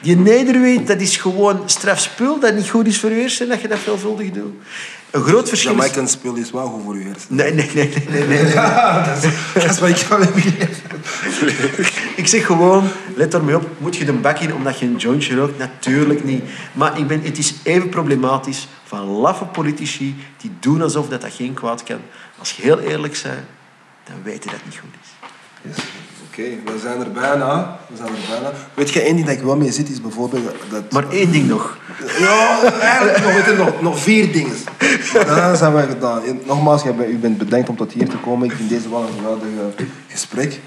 Die nederwiet, dat is gewoon strafspul, dat niet goed is voor je dat je dat veelvuldig doet. Een groot verschil is... Jamaican spul is wel goed voor je hersenen. Nee, nee, nee, nee, nee. nee. (laughs) Ja, dat is, dat is wat ik kan Ik zeg gewoon, let ermee op, moet je de bak in omdat je een jointje rookt? Natuurlijk niet. Maar ik ben, het is even problematisch van laffe politici die doen alsof dat, dat geen kwaad kan. Als je heel eerlijk bent, dan weet je dat het niet goed is. Yes. Oké, we zijn er bijna. We zijn er bijna. Weet je, één ding dat ik wel mee zit is bijvoorbeeld dat... Maar één ding nog. Ja, eigenlijk nog, weet je, nog, nog vier dingen. Dan zijn we gedaan. En Nogmaals, u bent bedankt om tot hier te komen. Ik vind deze wel een geweldig gesprek.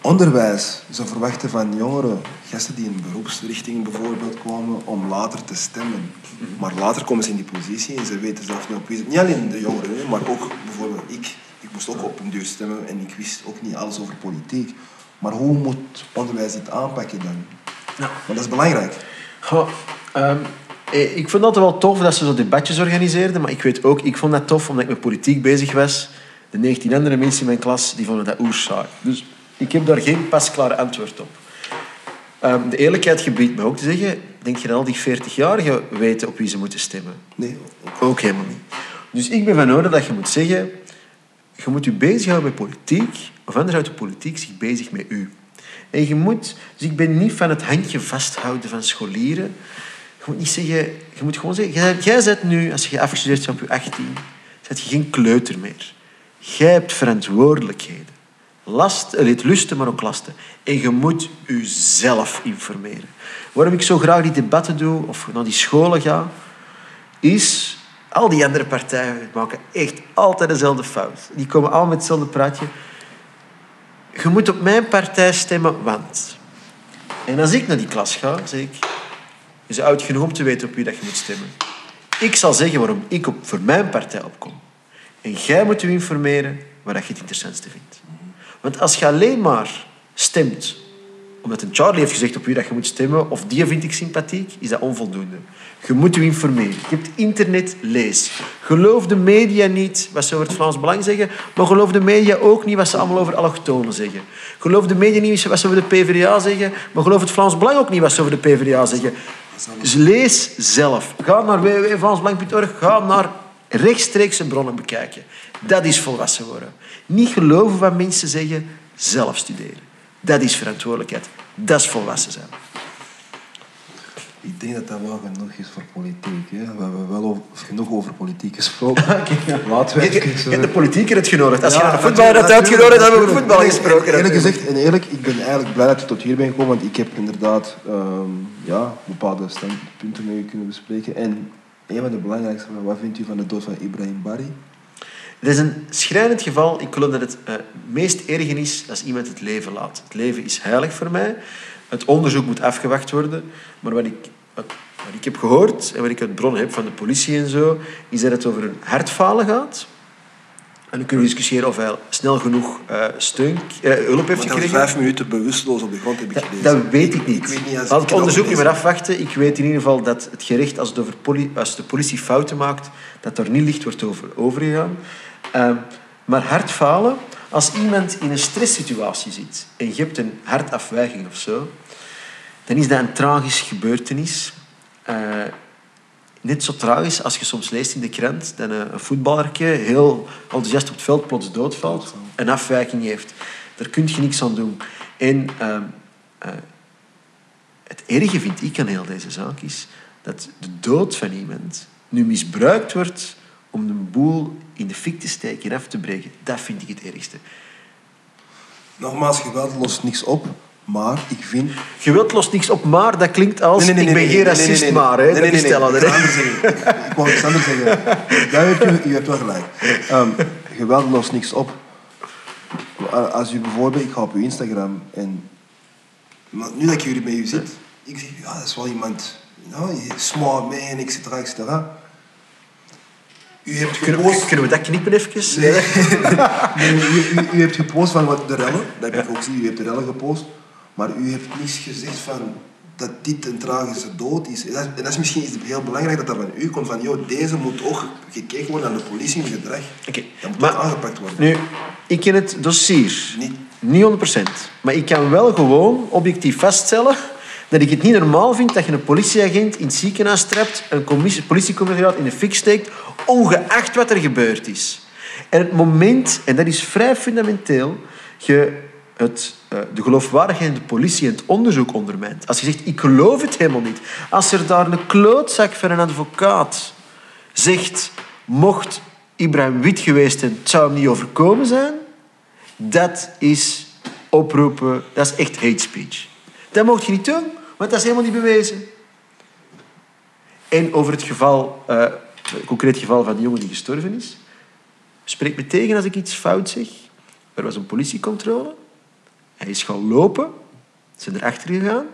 Onderwijs. Ze verwachten van jongeren, gasten die in beroepsrichting bijvoorbeeld komen, om later te stemmen. Maar later komen ze in die positie en ze weten zelf niet op wie ze... Niet alleen de jongeren, maar ook bijvoorbeeld ik. Ik moest ook op een duur stemmen en ik wist ook niet alles over politiek. Maar hoe moet onderwijs dit aanpakken dan? Ja. Want dat is belangrijk. Goh, ehm, eh, ik vond het altijd wel tof dat ze zo debatjes organiseerden, maar ik weet ook, ik vond dat tof omdat ik met politiek bezig was. De 19 andere mensen in mijn klas die vonden dat oers saai. Dus ik heb daar geen pasklaar antwoord op. Ehm, de eerlijkheid gebiedt me ook te zeggen, denk je dat al die 40-jarigen weten op wie ze moeten stemmen? Nee, Ook helemaal niet. Dus ik ben van orde dat je moet zeggen, je moet je bezighouden met politiek, of anders houdt de politiek zich bezig met u. En je moet, dus ik ben niet van het handje vasthouden van scholieren. Je moet niet zeggen, je moet gewoon zeggen, jij, bent nu, als je afgestudeerd bent op je 18, zet je geen kleuter meer. Jij hebt verantwoordelijkheden. Last, eh, niet lusten, maar ook lasten. En je moet jezelf informeren. Waarom ik zo graag die debatten doe, of naar die scholen ga, is... Al die andere partijen maken echt altijd dezelfde fout. Die komen allemaal met hetzelfde praatje. Je moet op mijn partij stemmen, want... En als ik naar die klas ga, zeg ik... Je bent oud genoeg om te weten op wie dat je moet stemmen. Ik zal zeggen waarom ik op, voor mijn partij opkom. En jij moet je informeren waar dat je het interessantste vindt. Want als je alleen maar stemt omdat een Charlie heeft gezegd op wie dat je moet stemmen, of die vind ik sympathiek, is dat onvoldoende. Je moet je informeren. Je hebt internet, lees. Geloof de media niet wat ze over het Vlaams Belang zeggen, maar geloof de media ook niet wat ze allemaal over allochtonen zeggen. Geloof de media niet wat ze over de PvdA zeggen, maar geloof het Vlaams Belang ook niet wat ze over de PvdA zeggen. Dus lees zelf. Ga naar www.vlaamsbelang.org, ga naar rechtstreekse bronnen bekijken. Dat is volwassen worden. Niet geloven wat mensen zeggen, zelf studeren. Dat is verantwoordelijkheid. Dat is volwassen zijn. Ik denk dat dat wel genoeg is voor politiek. Hè. We hebben wel over, genoeg over politiek gesproken. (laughs) Laten we Je, je, even, je hebt de politieker uitgenodigd. Als je naar de voetballer had natuurlijk, uitgenodigd, dan hebben we voetbal Nee, gesproken. Eerlijk gezegd, en eerlijk, ik ben eigenlijk blij dat je tot hier bent gekomen, want ik heb inderdaad ehm, ja, bepaalde standpunten met u kunnen bespreken. En een van de belangrijkste wat vindt u van de dood van Ibrahim Bari? Het is een schrijnend geval. Ik geloof dat het eh, meest erg is als iemand het leven laat. Het leven is heilig voor mij. Het onderzoek moet afgewacht worden. Maar wat ik, wat, wat ik heb gehoord en wat ik uit bronnen heb van de politie en zo, is dat het over een hartfalen gaat. En dan kunnen we discussiëren of hij snel genoeg eh, steun, eh, hulp heeft gekregen. vijf minuten bewusteloos op de grond, heb ik gelezen. dat weet ik niet. Ik weet niet als Laat ik het onderzoek niet meer afwachten. Ik weet in ieder geval dat het gerecht, als, het over poli- als de politie fouten maakt, dat er niet licht wordt over overgegaan. Ehm, maar hartfalen, als iemand in een stresssituatie zit en je hebt een hartafwijking of zo, dan is dat een tragische gebeurtenis. Eh, net zo tragisch als je soms leest in de krant dat een, voetballertje heel enthousiast op het veld plots doodvalt, een afwijking heeft. Daar kun je niks aan doen. En ehm, eh, het erge vind ik aan heel deze zaak is dat de dood van iemand nu misbruikt wordt om de boel in de fik te steken en af te breken. Dat vind ik het ergste. Nogmaals, geweld lost niks op, maar ik vind... Geweld lost niks op, maar dat klinkt als Nee, nee, nee, ik ben geen racist, maar. Hè, Nee, dat nee, is nee, anders zeggen. Ik- wou iets anders zeggen. Daar heb je, u hebt wel gelijk. Ehm, geweld lost niks op. Als u bijvoorbeeld, ik ga op uw Instagram en nu dat ik hier met u zit, ik zeg, ja, dat is wel iemand, ja, smart man, et cetera, et cetera. U hebt Kunnen, gepost... kunnen we dat knippen even? Nee. (laughs) Nee, u, u, u hebt gepost van wat de rellen, dat heb ik ook gezien, u hebt de rellen gepost, maar u hebt niets gezegd van dat dit een tragische dood is. En dat, en dat is misschien iets heel belangrijk dat dat van u komt, van joh, deze moet ook gekeken worden aan de politie in gedrag. Oké, Dat moet maar- aangepakt worden. Nu, ik ken het dossier Niet. niet 100%. Maar ik kan wel gewoon objectief vaststellen dat ik het niet normaal vind dat je een politieagent in het ziekenhuis trapt, een politiecommissariaat in de fik steekt, ongeacht wat er gebeurd is. En het moment, en dat is vrij fundamenteel, je het, eh, de geloofwaardigheid in de politie en het onderzoek ondermijnt. Als je zegt, ik geloof het helemaal niet. Als er daar een klootzak van een advocaat zegt, mocht Ibrahim wit geweest zijn, het zou hem niet overkomen zijn, dat is oproepen, dat is echt hate speech. Dat mocht je niet doen, want dat is helemaal niet bewezen. En over het geval, eh, het concreet geval van die jongen die gestorven is, spreek me tegen als ik iets fout zeg. Er was een politiecontrole. Hij is gaan lopen. Ze zijn erachter gegaan.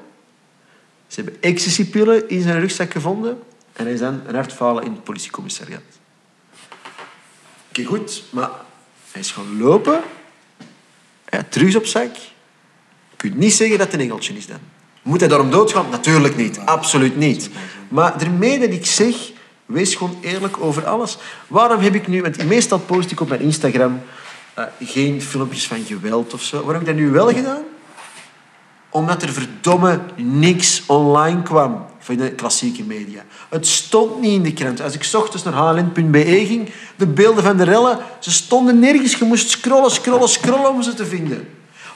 Ze hebben ecstasypillen in zijn rugzak gevonden. En hij is dan een hartfalen in het politiecommissariat. Oké, goed, maar hij is gaan lopen. Hij had op zak. Je kunt niet zeggen dat het een engeltje is dan. Moet hij daarom doodgaan? Natuurlijk niet. Absoluut niet. Maar daarmee dat ik zeg, wees gewoon eerlijk over alles. Waarom heb ik nu, want meestal post ik op mijn Instagram eh, geen filmpjes van geweld of zo. Waarom heb ik dat nu wel gedaan? Omdat er verdomme niks online kwam van de klassieke media. Het stond niet in de krant. Als ik ochtends naar hln.be ging, de beelden van de rellen, ze stonden nergens. Je moest scrollen, scrollen, scrollen om ze te vinden.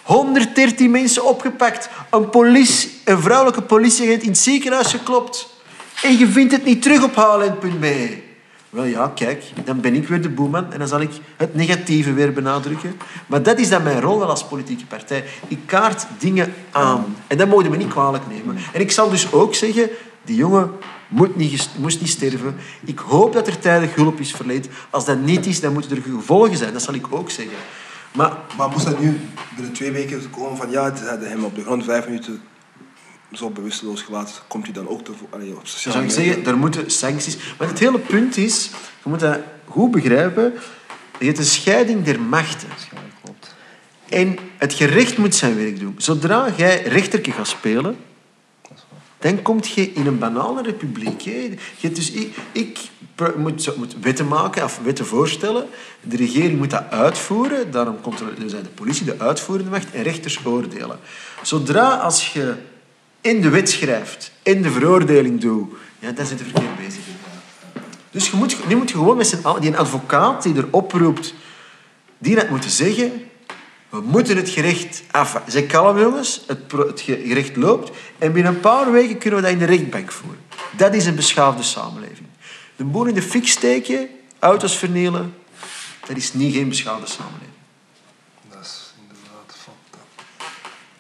113 mensen opgepakt. Een, politie, een vrouwelijke politieagent in het ziekenhuis geklopt. En je vindt het niet terug op hln.be. Wel ja, kijk, dan ben ik weer de boeman en dan zal ik het negatieve weer benadrukken. Maar dat is dan mijn rol wel als politieke partij. Ik kaart dingen aan. En dat mogen we niet kwalijk nemen. En ik zal dus ook zeggen, die jongen moet niet, moest niet sterven. Ik hoop dat er tijdig hulp is verleend. Als dat niet is, dan moeten er gevolgen zijn. Dat zal ik ook zeggen. Maar Maar moest dat nu binnen twee weken komen van ja, ze hadden hem op de grond vijf minuten zo bewusteloos gelaten, komt hij dan ook te, allee, op sociale zou ik zeggen, er moeten sancties... Maar het hele punt is, je moet dat goed begrijpen, je hebt een scheiding der machten. klopt. En het gerecht moet zijn werk doen. Zodra jij rechterke gaat spelen, dan kom je in een banale republiek. Hè. Je hebt dus, ik moet, moet wetten maken of wetten voorstellen. De regering moet dat uitvoeren. Daarom controleert zijn de politie de uitvoerende macht en rechters oordelen. Zodra als je in de wet schrijft en de veroordeling doet, ja, dan zit je verkeerd bezig. Dus je moet, nu moet je gewoon met allen, die een advocaat die er oproept, die had moeten zeggen, we moeten het gerecht af. Zeg kalm jongens, het, het ge- gerecht loopt en binnen een paar weken kunnen we dat in de rechtbank voeren. Dat is een beschaafde samenleving. De boel in de fik steken, auto's vernielen, dat is niet geen beschaafde samenleving. Dat is inderdaad up.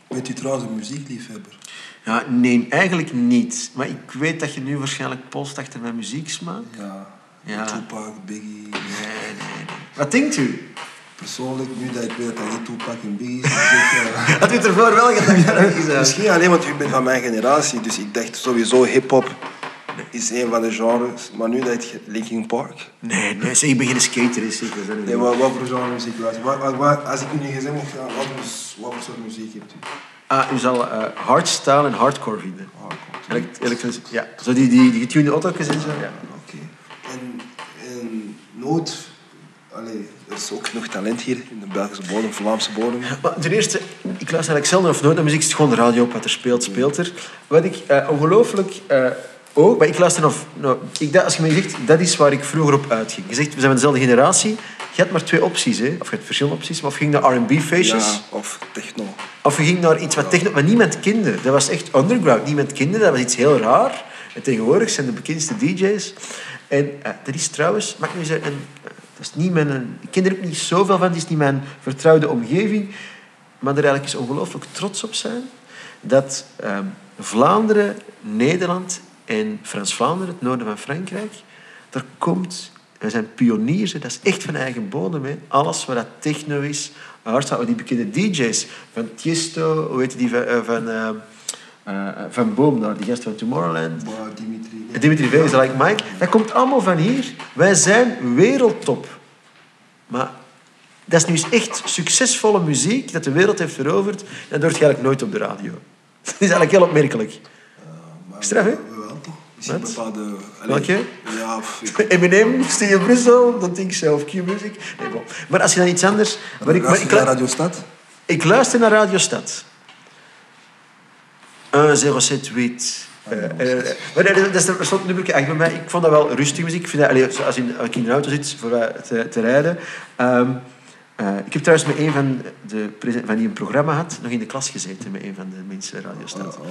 Bent u trouwens een muziekliefhebber? Ja, nee, eigenlijk niet. Maar ik weet dat je nu waarschijnlijk polst achter mijn muzieksmaak. Ja. Ja. Tupac, Biggie. Nee, nee, nee. Wat denkt u? Persoonlijk, nu dat ik weet dat niet Tupac en Biggie is, ja. Had u het ervoor wel gedacht? Misschien alleen want u bent van mijn generatie, dus ik dacht sowieso hip-hop is een van de genres. Maar nu dat je Linkin Park. Nee, nee, zeg, ik ben geen skater. Is, ik, Nee, wat, wat voor genre muziek wat- Als ik u nu gezegd mocht gaan, wat, voor- wat voor soort muziek hebt u? Ah, u zal eh, hardstyle en hardcore vinden. Hardcore. Elekt- elektronisch- ja, zo die, die, die getunede auto's en zo. Ja. Oké. En, en nooit... Allee, er is ook genoeg talent hier in de Belgische bodem, Vlaamse bodem. (laughs) Maar ten eerste, ik luister eigenlijk zelden of nooit naar muziek. Het is gewoon de radio op wat er speelt, speelt er. Wat ik eh, ongelooflijk eh, ook... Maar ik luister nog... Nou, ik, dacht, als je me zegt, dat is waar ik vroeger op uitging. Je zegt, we zijn van dezelfde generatie. Je had maar twee opties, hè. Of je had verschillende opties. Maar of ging naar R&B-feestjes... Ja, of techno. Of je ging naar iets wat, techno, wat niemand kende. Dat was echt underground. Niemand kende dat. was iets heel raar. En tegenwoordig zijn de bekendste DJ's. En eh, dat is trouwens, mag ik nu zeggen, eh, dat is niet mijn, ik ken er ook niet zoveel van. Het is niet mijn vertrouwde omgeving. Maar er eigenlijk is ongelooflijk trots op zijn dat ehm, Vlaanderen, Nederland en Frans-Vlaanderen, het noorden van Frankrijk, daar komt... Wij zijn pioniers, dat is echt van eigen bodem. Alles wat dat techno is, hardstyle, die bekende DJ's van Tiesto, hoe heet die van, eh, van, eh, eh, van Boom daar, die gast van Tomorrowland. Maar Dimitri... Dimitri Vegas, like Mike, dat komt allemaal van hier. Wij zijn wereldtop. Maar dat is nu eens echt succesvolle muziek dat de wereld heeft veroverd. En dat hoort je eigenlijk nooit op de radio. (laughs) Dat is eigenlijk heel opmerkelijk. Maar Straf, hè? Wat? bepaalde... allee, Welke? Ja, ik- (laughs) Eminem, Studio Brussel, dan denk ik zelf Q-music. Nee, bon. Maar als je dan iets anders... Maar ik, maar ik, je naar Radio Stad? ik luister naar Radio Stad. 1078. Eh, eh, maar dat, dat is een soort nummer echt bij mij. Ik vond dat wel rustige muziek. Ik vind dat, allee, als, in, als in de auto zit voor eh, te, te rijden. Ehm, eh, ik heb trouwens met een van, de, van die een programma had, nog in de klas gezeten met een van de mensen radiostaten. Oh,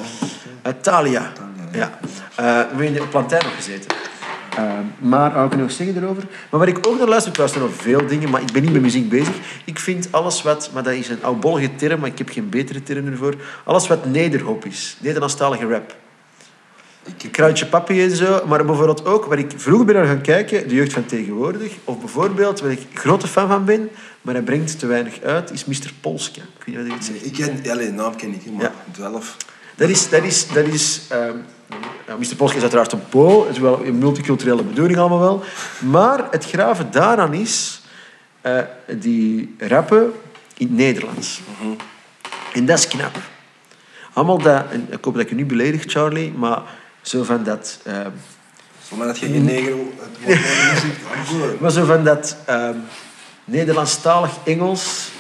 Uh, Thalia. Thalia, Ja. Uh, we hebben in de plantijn nog gezeten. Uh, maar wat ik nog zeggen erover? Maar waar ik ook naar luister, ik luister naar veel dingen, maar ik ben niet met muziek bezig. Ik vind alles wat, maar dat is een oudbollige term, maar ik heb geen betere term ervoor. Alles wat nederhop is, Nederlandstalige rap. Ik heb Kruidje Papi en zo, maar bijvoorbeeld ook waar ik vroeger ben naar gaan kijken, de jeugd van tegenwoordig. Of bijvoorbeeld, waar ik grote fan van ben, maar hij brengt te weinig uit, is Mr. Polska. Ik weet niet wat hij het. Ik ken, alleen naam ken ik, maar Ja. 12. Dat is... Dat is, dat is ehm, ja, Mr. Polska is uiteraard een Pool. Het is wel een multiculturele bedoeling allemaal wel. Maar het graven daaraan is... eh, die rappen in het Nederlands. En dat is knap. Allemaal dat... En ik hoop dat ik je niet beledig, Charlie, maar zo van dat... ehm, Zolang dat je geen neger het zegt, I'm good. (laughs) maar zo van dat ehm, Nederlandstalig Engels,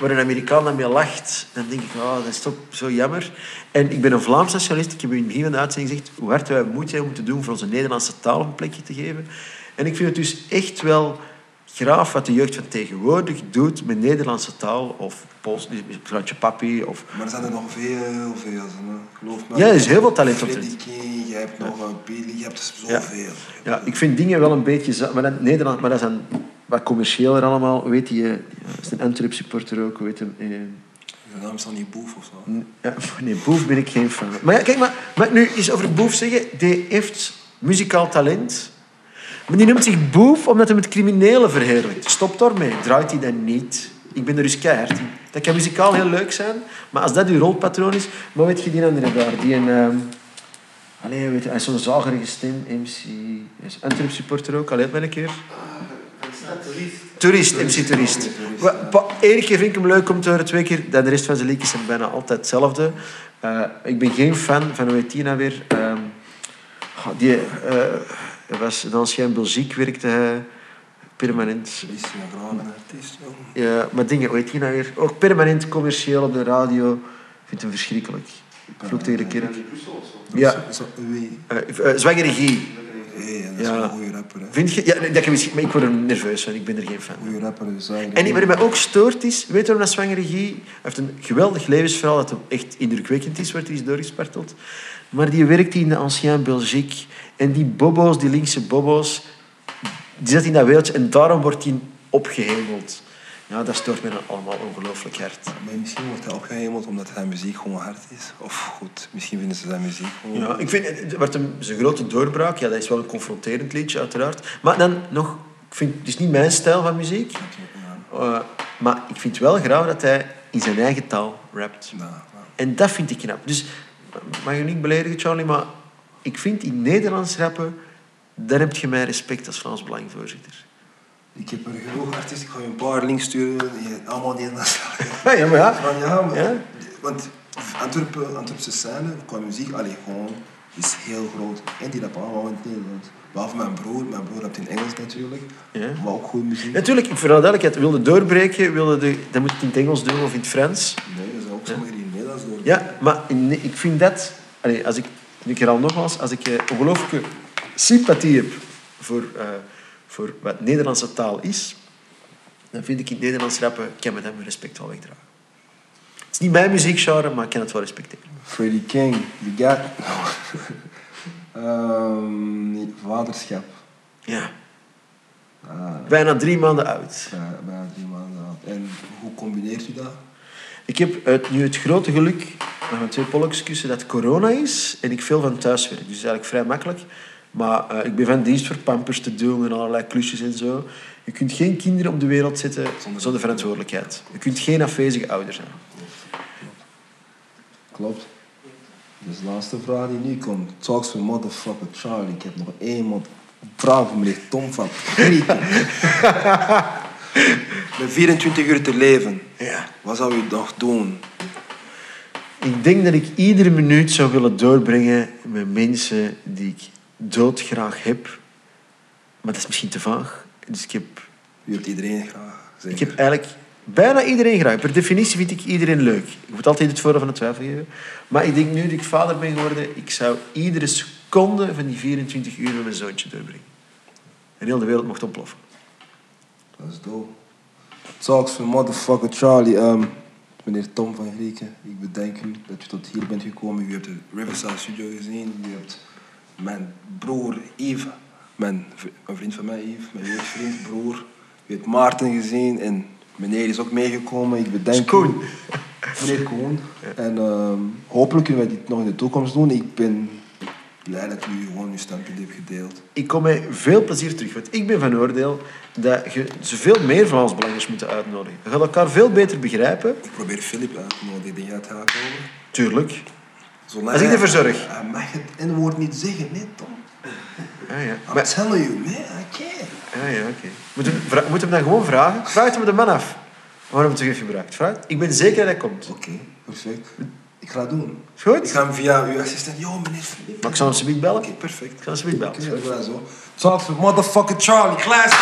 waar een Amerikaan dan mee lacht, dan denk ik, oh, dat is toch zo jammer. En ik ben een Vlaams nationalist. Ik heb in het begin van de uitzending gezegd hoe hard wij moeite hebben moeten doen voor onze Nederlandse taal een plekje te geven. En ik vind het dus echt wel graaf wat de jeugd van tegenwoordig doet met Nederlandse taal of Pools, Krantje Papi of... Maar er zijn er nog veel, veel. Geloof me. Ja, er is heel veel talent op dit. King, je hebt nog een Billy, je hebt Ja. zoveel. Ja, ik vind dingen wel een beetje... Maar Nederland, maar dat dan wat commerciëler allemaal. Weet je, is een Antwerp supporter ook, weet je... eh, Je naam is dan niet Boef of zo. Ja, (laughs) nee, Boef ben ik geen fan. Maar ja, kijk, maar, maar nu is over Boef zeggen, die heeft muzikaal talent. Maar die noemt zich Boef omdat hij met criminelen verheerlijkt. Stop daarmee. Draait hij dat niet? Ik ben er dus keihard. Dat kan muzikaal heel leuk zijn, maar als dat uw rolpatroon is... Maar weet je die andere daar? Die een... ehm Allee, weet je, hij is zo'n zagerige stem, MC... Hij is Antwerp supporter ook, allee, ben een keer. Toerist, MC Toerist. Eén keer vind ik hem leuk om te horen, twee keer. De rest van zijn liedjes zijn bijna altijd hetzelfde. Eh, ik ben geen fan van, hoe heet die nou weer? Ehm, goh, die eh, hij was in ancien Belgique, werkte hij permanent. Is een artiest. Ja, maar dingen, hoe heet die nou weer? Ook permanent commercieel op de radio. Ik vind hem verschrikkelijk. Vloek tegen de kerk. Ja, Wie? uh, zwangere regie. Hey, dat is Ja. een goede rapper. hè. Vind je? Ja, dat kan misschien, maar ik word er nerveus van. Ik ben er geen fan. Goede rapper, dus eigenlijk. En wat mij ook stoort is, weet je waarom dat zwangere regie... Hij heeft een geweldig levensverhaal dat echt indrukwekkend is, wordt hij is doorgesparteld. Maar die werkt in de Ancien Belgique. En die bobo's, die linkse bobo's, die zit in dat wereldje en daarom wordt hij opgehemeld. Ja, dat stoort mij dan allemaal ongelooflijk hard. Maar misschien wordt hij opgehemeld omdat zijn muziek gewoon hard is. Of goed, misschien vinden ze zijn muziek gewoon... Ja, ik vind, het wordt hem, zijn grote doorbraak, ja, dat is wel een confronterend liedje, uiteraard. Maar dan nog, ik vind, het is niet mijn stijl van muziek. Eh, maar ik vind wel graag dat hij in zijn eigen taal rapt. Nou, nou. En dat vind ik knap. Dus, mag je niet beledigen, Charlie, maar ik vind in Nederlands rappen, daar heb je mijn respect als Vlaams Belangvoorzitter. Ik heb er genoeg artiesten, ik ga je een paar links sturen, die allemaal Nederlands (laughs) Ja, ja, maar ja. Van, ja, maar, Ja? want Antwerpen, Antwerpse scène qua muziek, allee, gewoon, is heel groot. En die rappen allemaal in het Nederlands. Behalve mijn broer, mijn broer rapt in Engels natuurlijk, Ja. maar ook goede muziek. Natuurlijk, voor de duidelijkheid, wilde doorbreken, wilde de, dan moet je het in het Engels doen of in het Frans. Nee, er zijn ook sommigen die in het Nederlands door. Ja, maar in- ik vind dat... Allee, als ik, ik herhaal nogmaals, als ik eh, ongelooflijke sympathie heb voor, eh, voor wat Nederlandse taal is, dan vind ik in het Nederlands rappen, kan me dat mijn respect wel wegdragen. Het is niet mijn muziekgenre, maar ik kan het wel respecteren. Freddie King, You Got... Ehm, vaderschap. Ja. Ah, Bijna drie maanden oud. bijna, bijna drie maanden oud. En hoe combineert u dat? Ik heb het, nu het grote geluk met mijn twee polkskussen dat corona is en ik veel van thuis werk. Dus eigenlijk vrij makkelijk. Maar eh, ik ben van dienst voor pampers te doen en allerlei klusjes en zo. Je kunt geen kinderen op de wereld zetten zonder verantwoordelijkheid. Je kunt geen afwezige ouder zijn. Klopt. Dus de laatste vraag die nu komt. Talks for motherfucker Charlie. Ik heb nog één man. Vraag van meneer Tom van Grieken. (laughs) Met 24 uur te leven. Ja. Wat zou u nog doen? Ik denk dat ik iedere minuut zou willen doorbrengen met mensen die ik doodgraag heb. Maar dat is misschien te vaag. Dus ik heb U hebt iedereen graag. Ik Zeker. heb eigenlijk bijna iedereen graag. Per definitie vind ik iedereen leuk. Ik moet altijd het voordeel van de twijfel geven. Maar ik denk nu dat ik vader ben geworden, ik zou iedere seconde van die 24 uur met mijn zoontje doorbrengen. En heel de wereld mocht ontploffen. Dat is dope. Talks van motherfucker Charlie. ehm, meneer Tom van Grieken, ik bedank u dat u tot hier bent gekomen. U hebt de Riverside Studio gezien. U hebt mijn broer Yves, mijn, een vriend van mij Yves, mijn jeugdvriend, broer. Hebt Maarten gezien en meneer is ook meegekomen. Ik bedank is Koen. Meneer Koen. En ehm, hopelijk kunnen wij dit nog in de toekomst doen. Ik ben blij dat u gewoon uw standpunt heeft gedeeld. Ik kom met veel plezier terug. Want ik ben van oordeel dat je zoveel meer van ons belangers moet uitnodigen. Je gaat elkaar veel beter begrijpen. Ik probeer Filip uit te nodigen. Denk gaat komen? Tuurlijk. Zolang Als ik hij- ervoor zorg. Hij mag het N-woord niet zeggen, nee Tom. Ah, ja. I'm Maar, telling you, man, I can't. ah, ja, oké. Moeten we vra- moeten we hem dan gewoon vragen? Vraag het hem de man af. Waarom het heeft gebruikt? Vraag. Ik ben zeker dat hij komt. Oké, perfect. Ik ga het doen. Is goed? Ik ga hem via uw assistent. Yo, meneer. Maar ik zal hem subiet bellen. Oké, perfect. Ik zal hem subiet bellen. Oké, zo. Talk to motherfucking Charlie, class.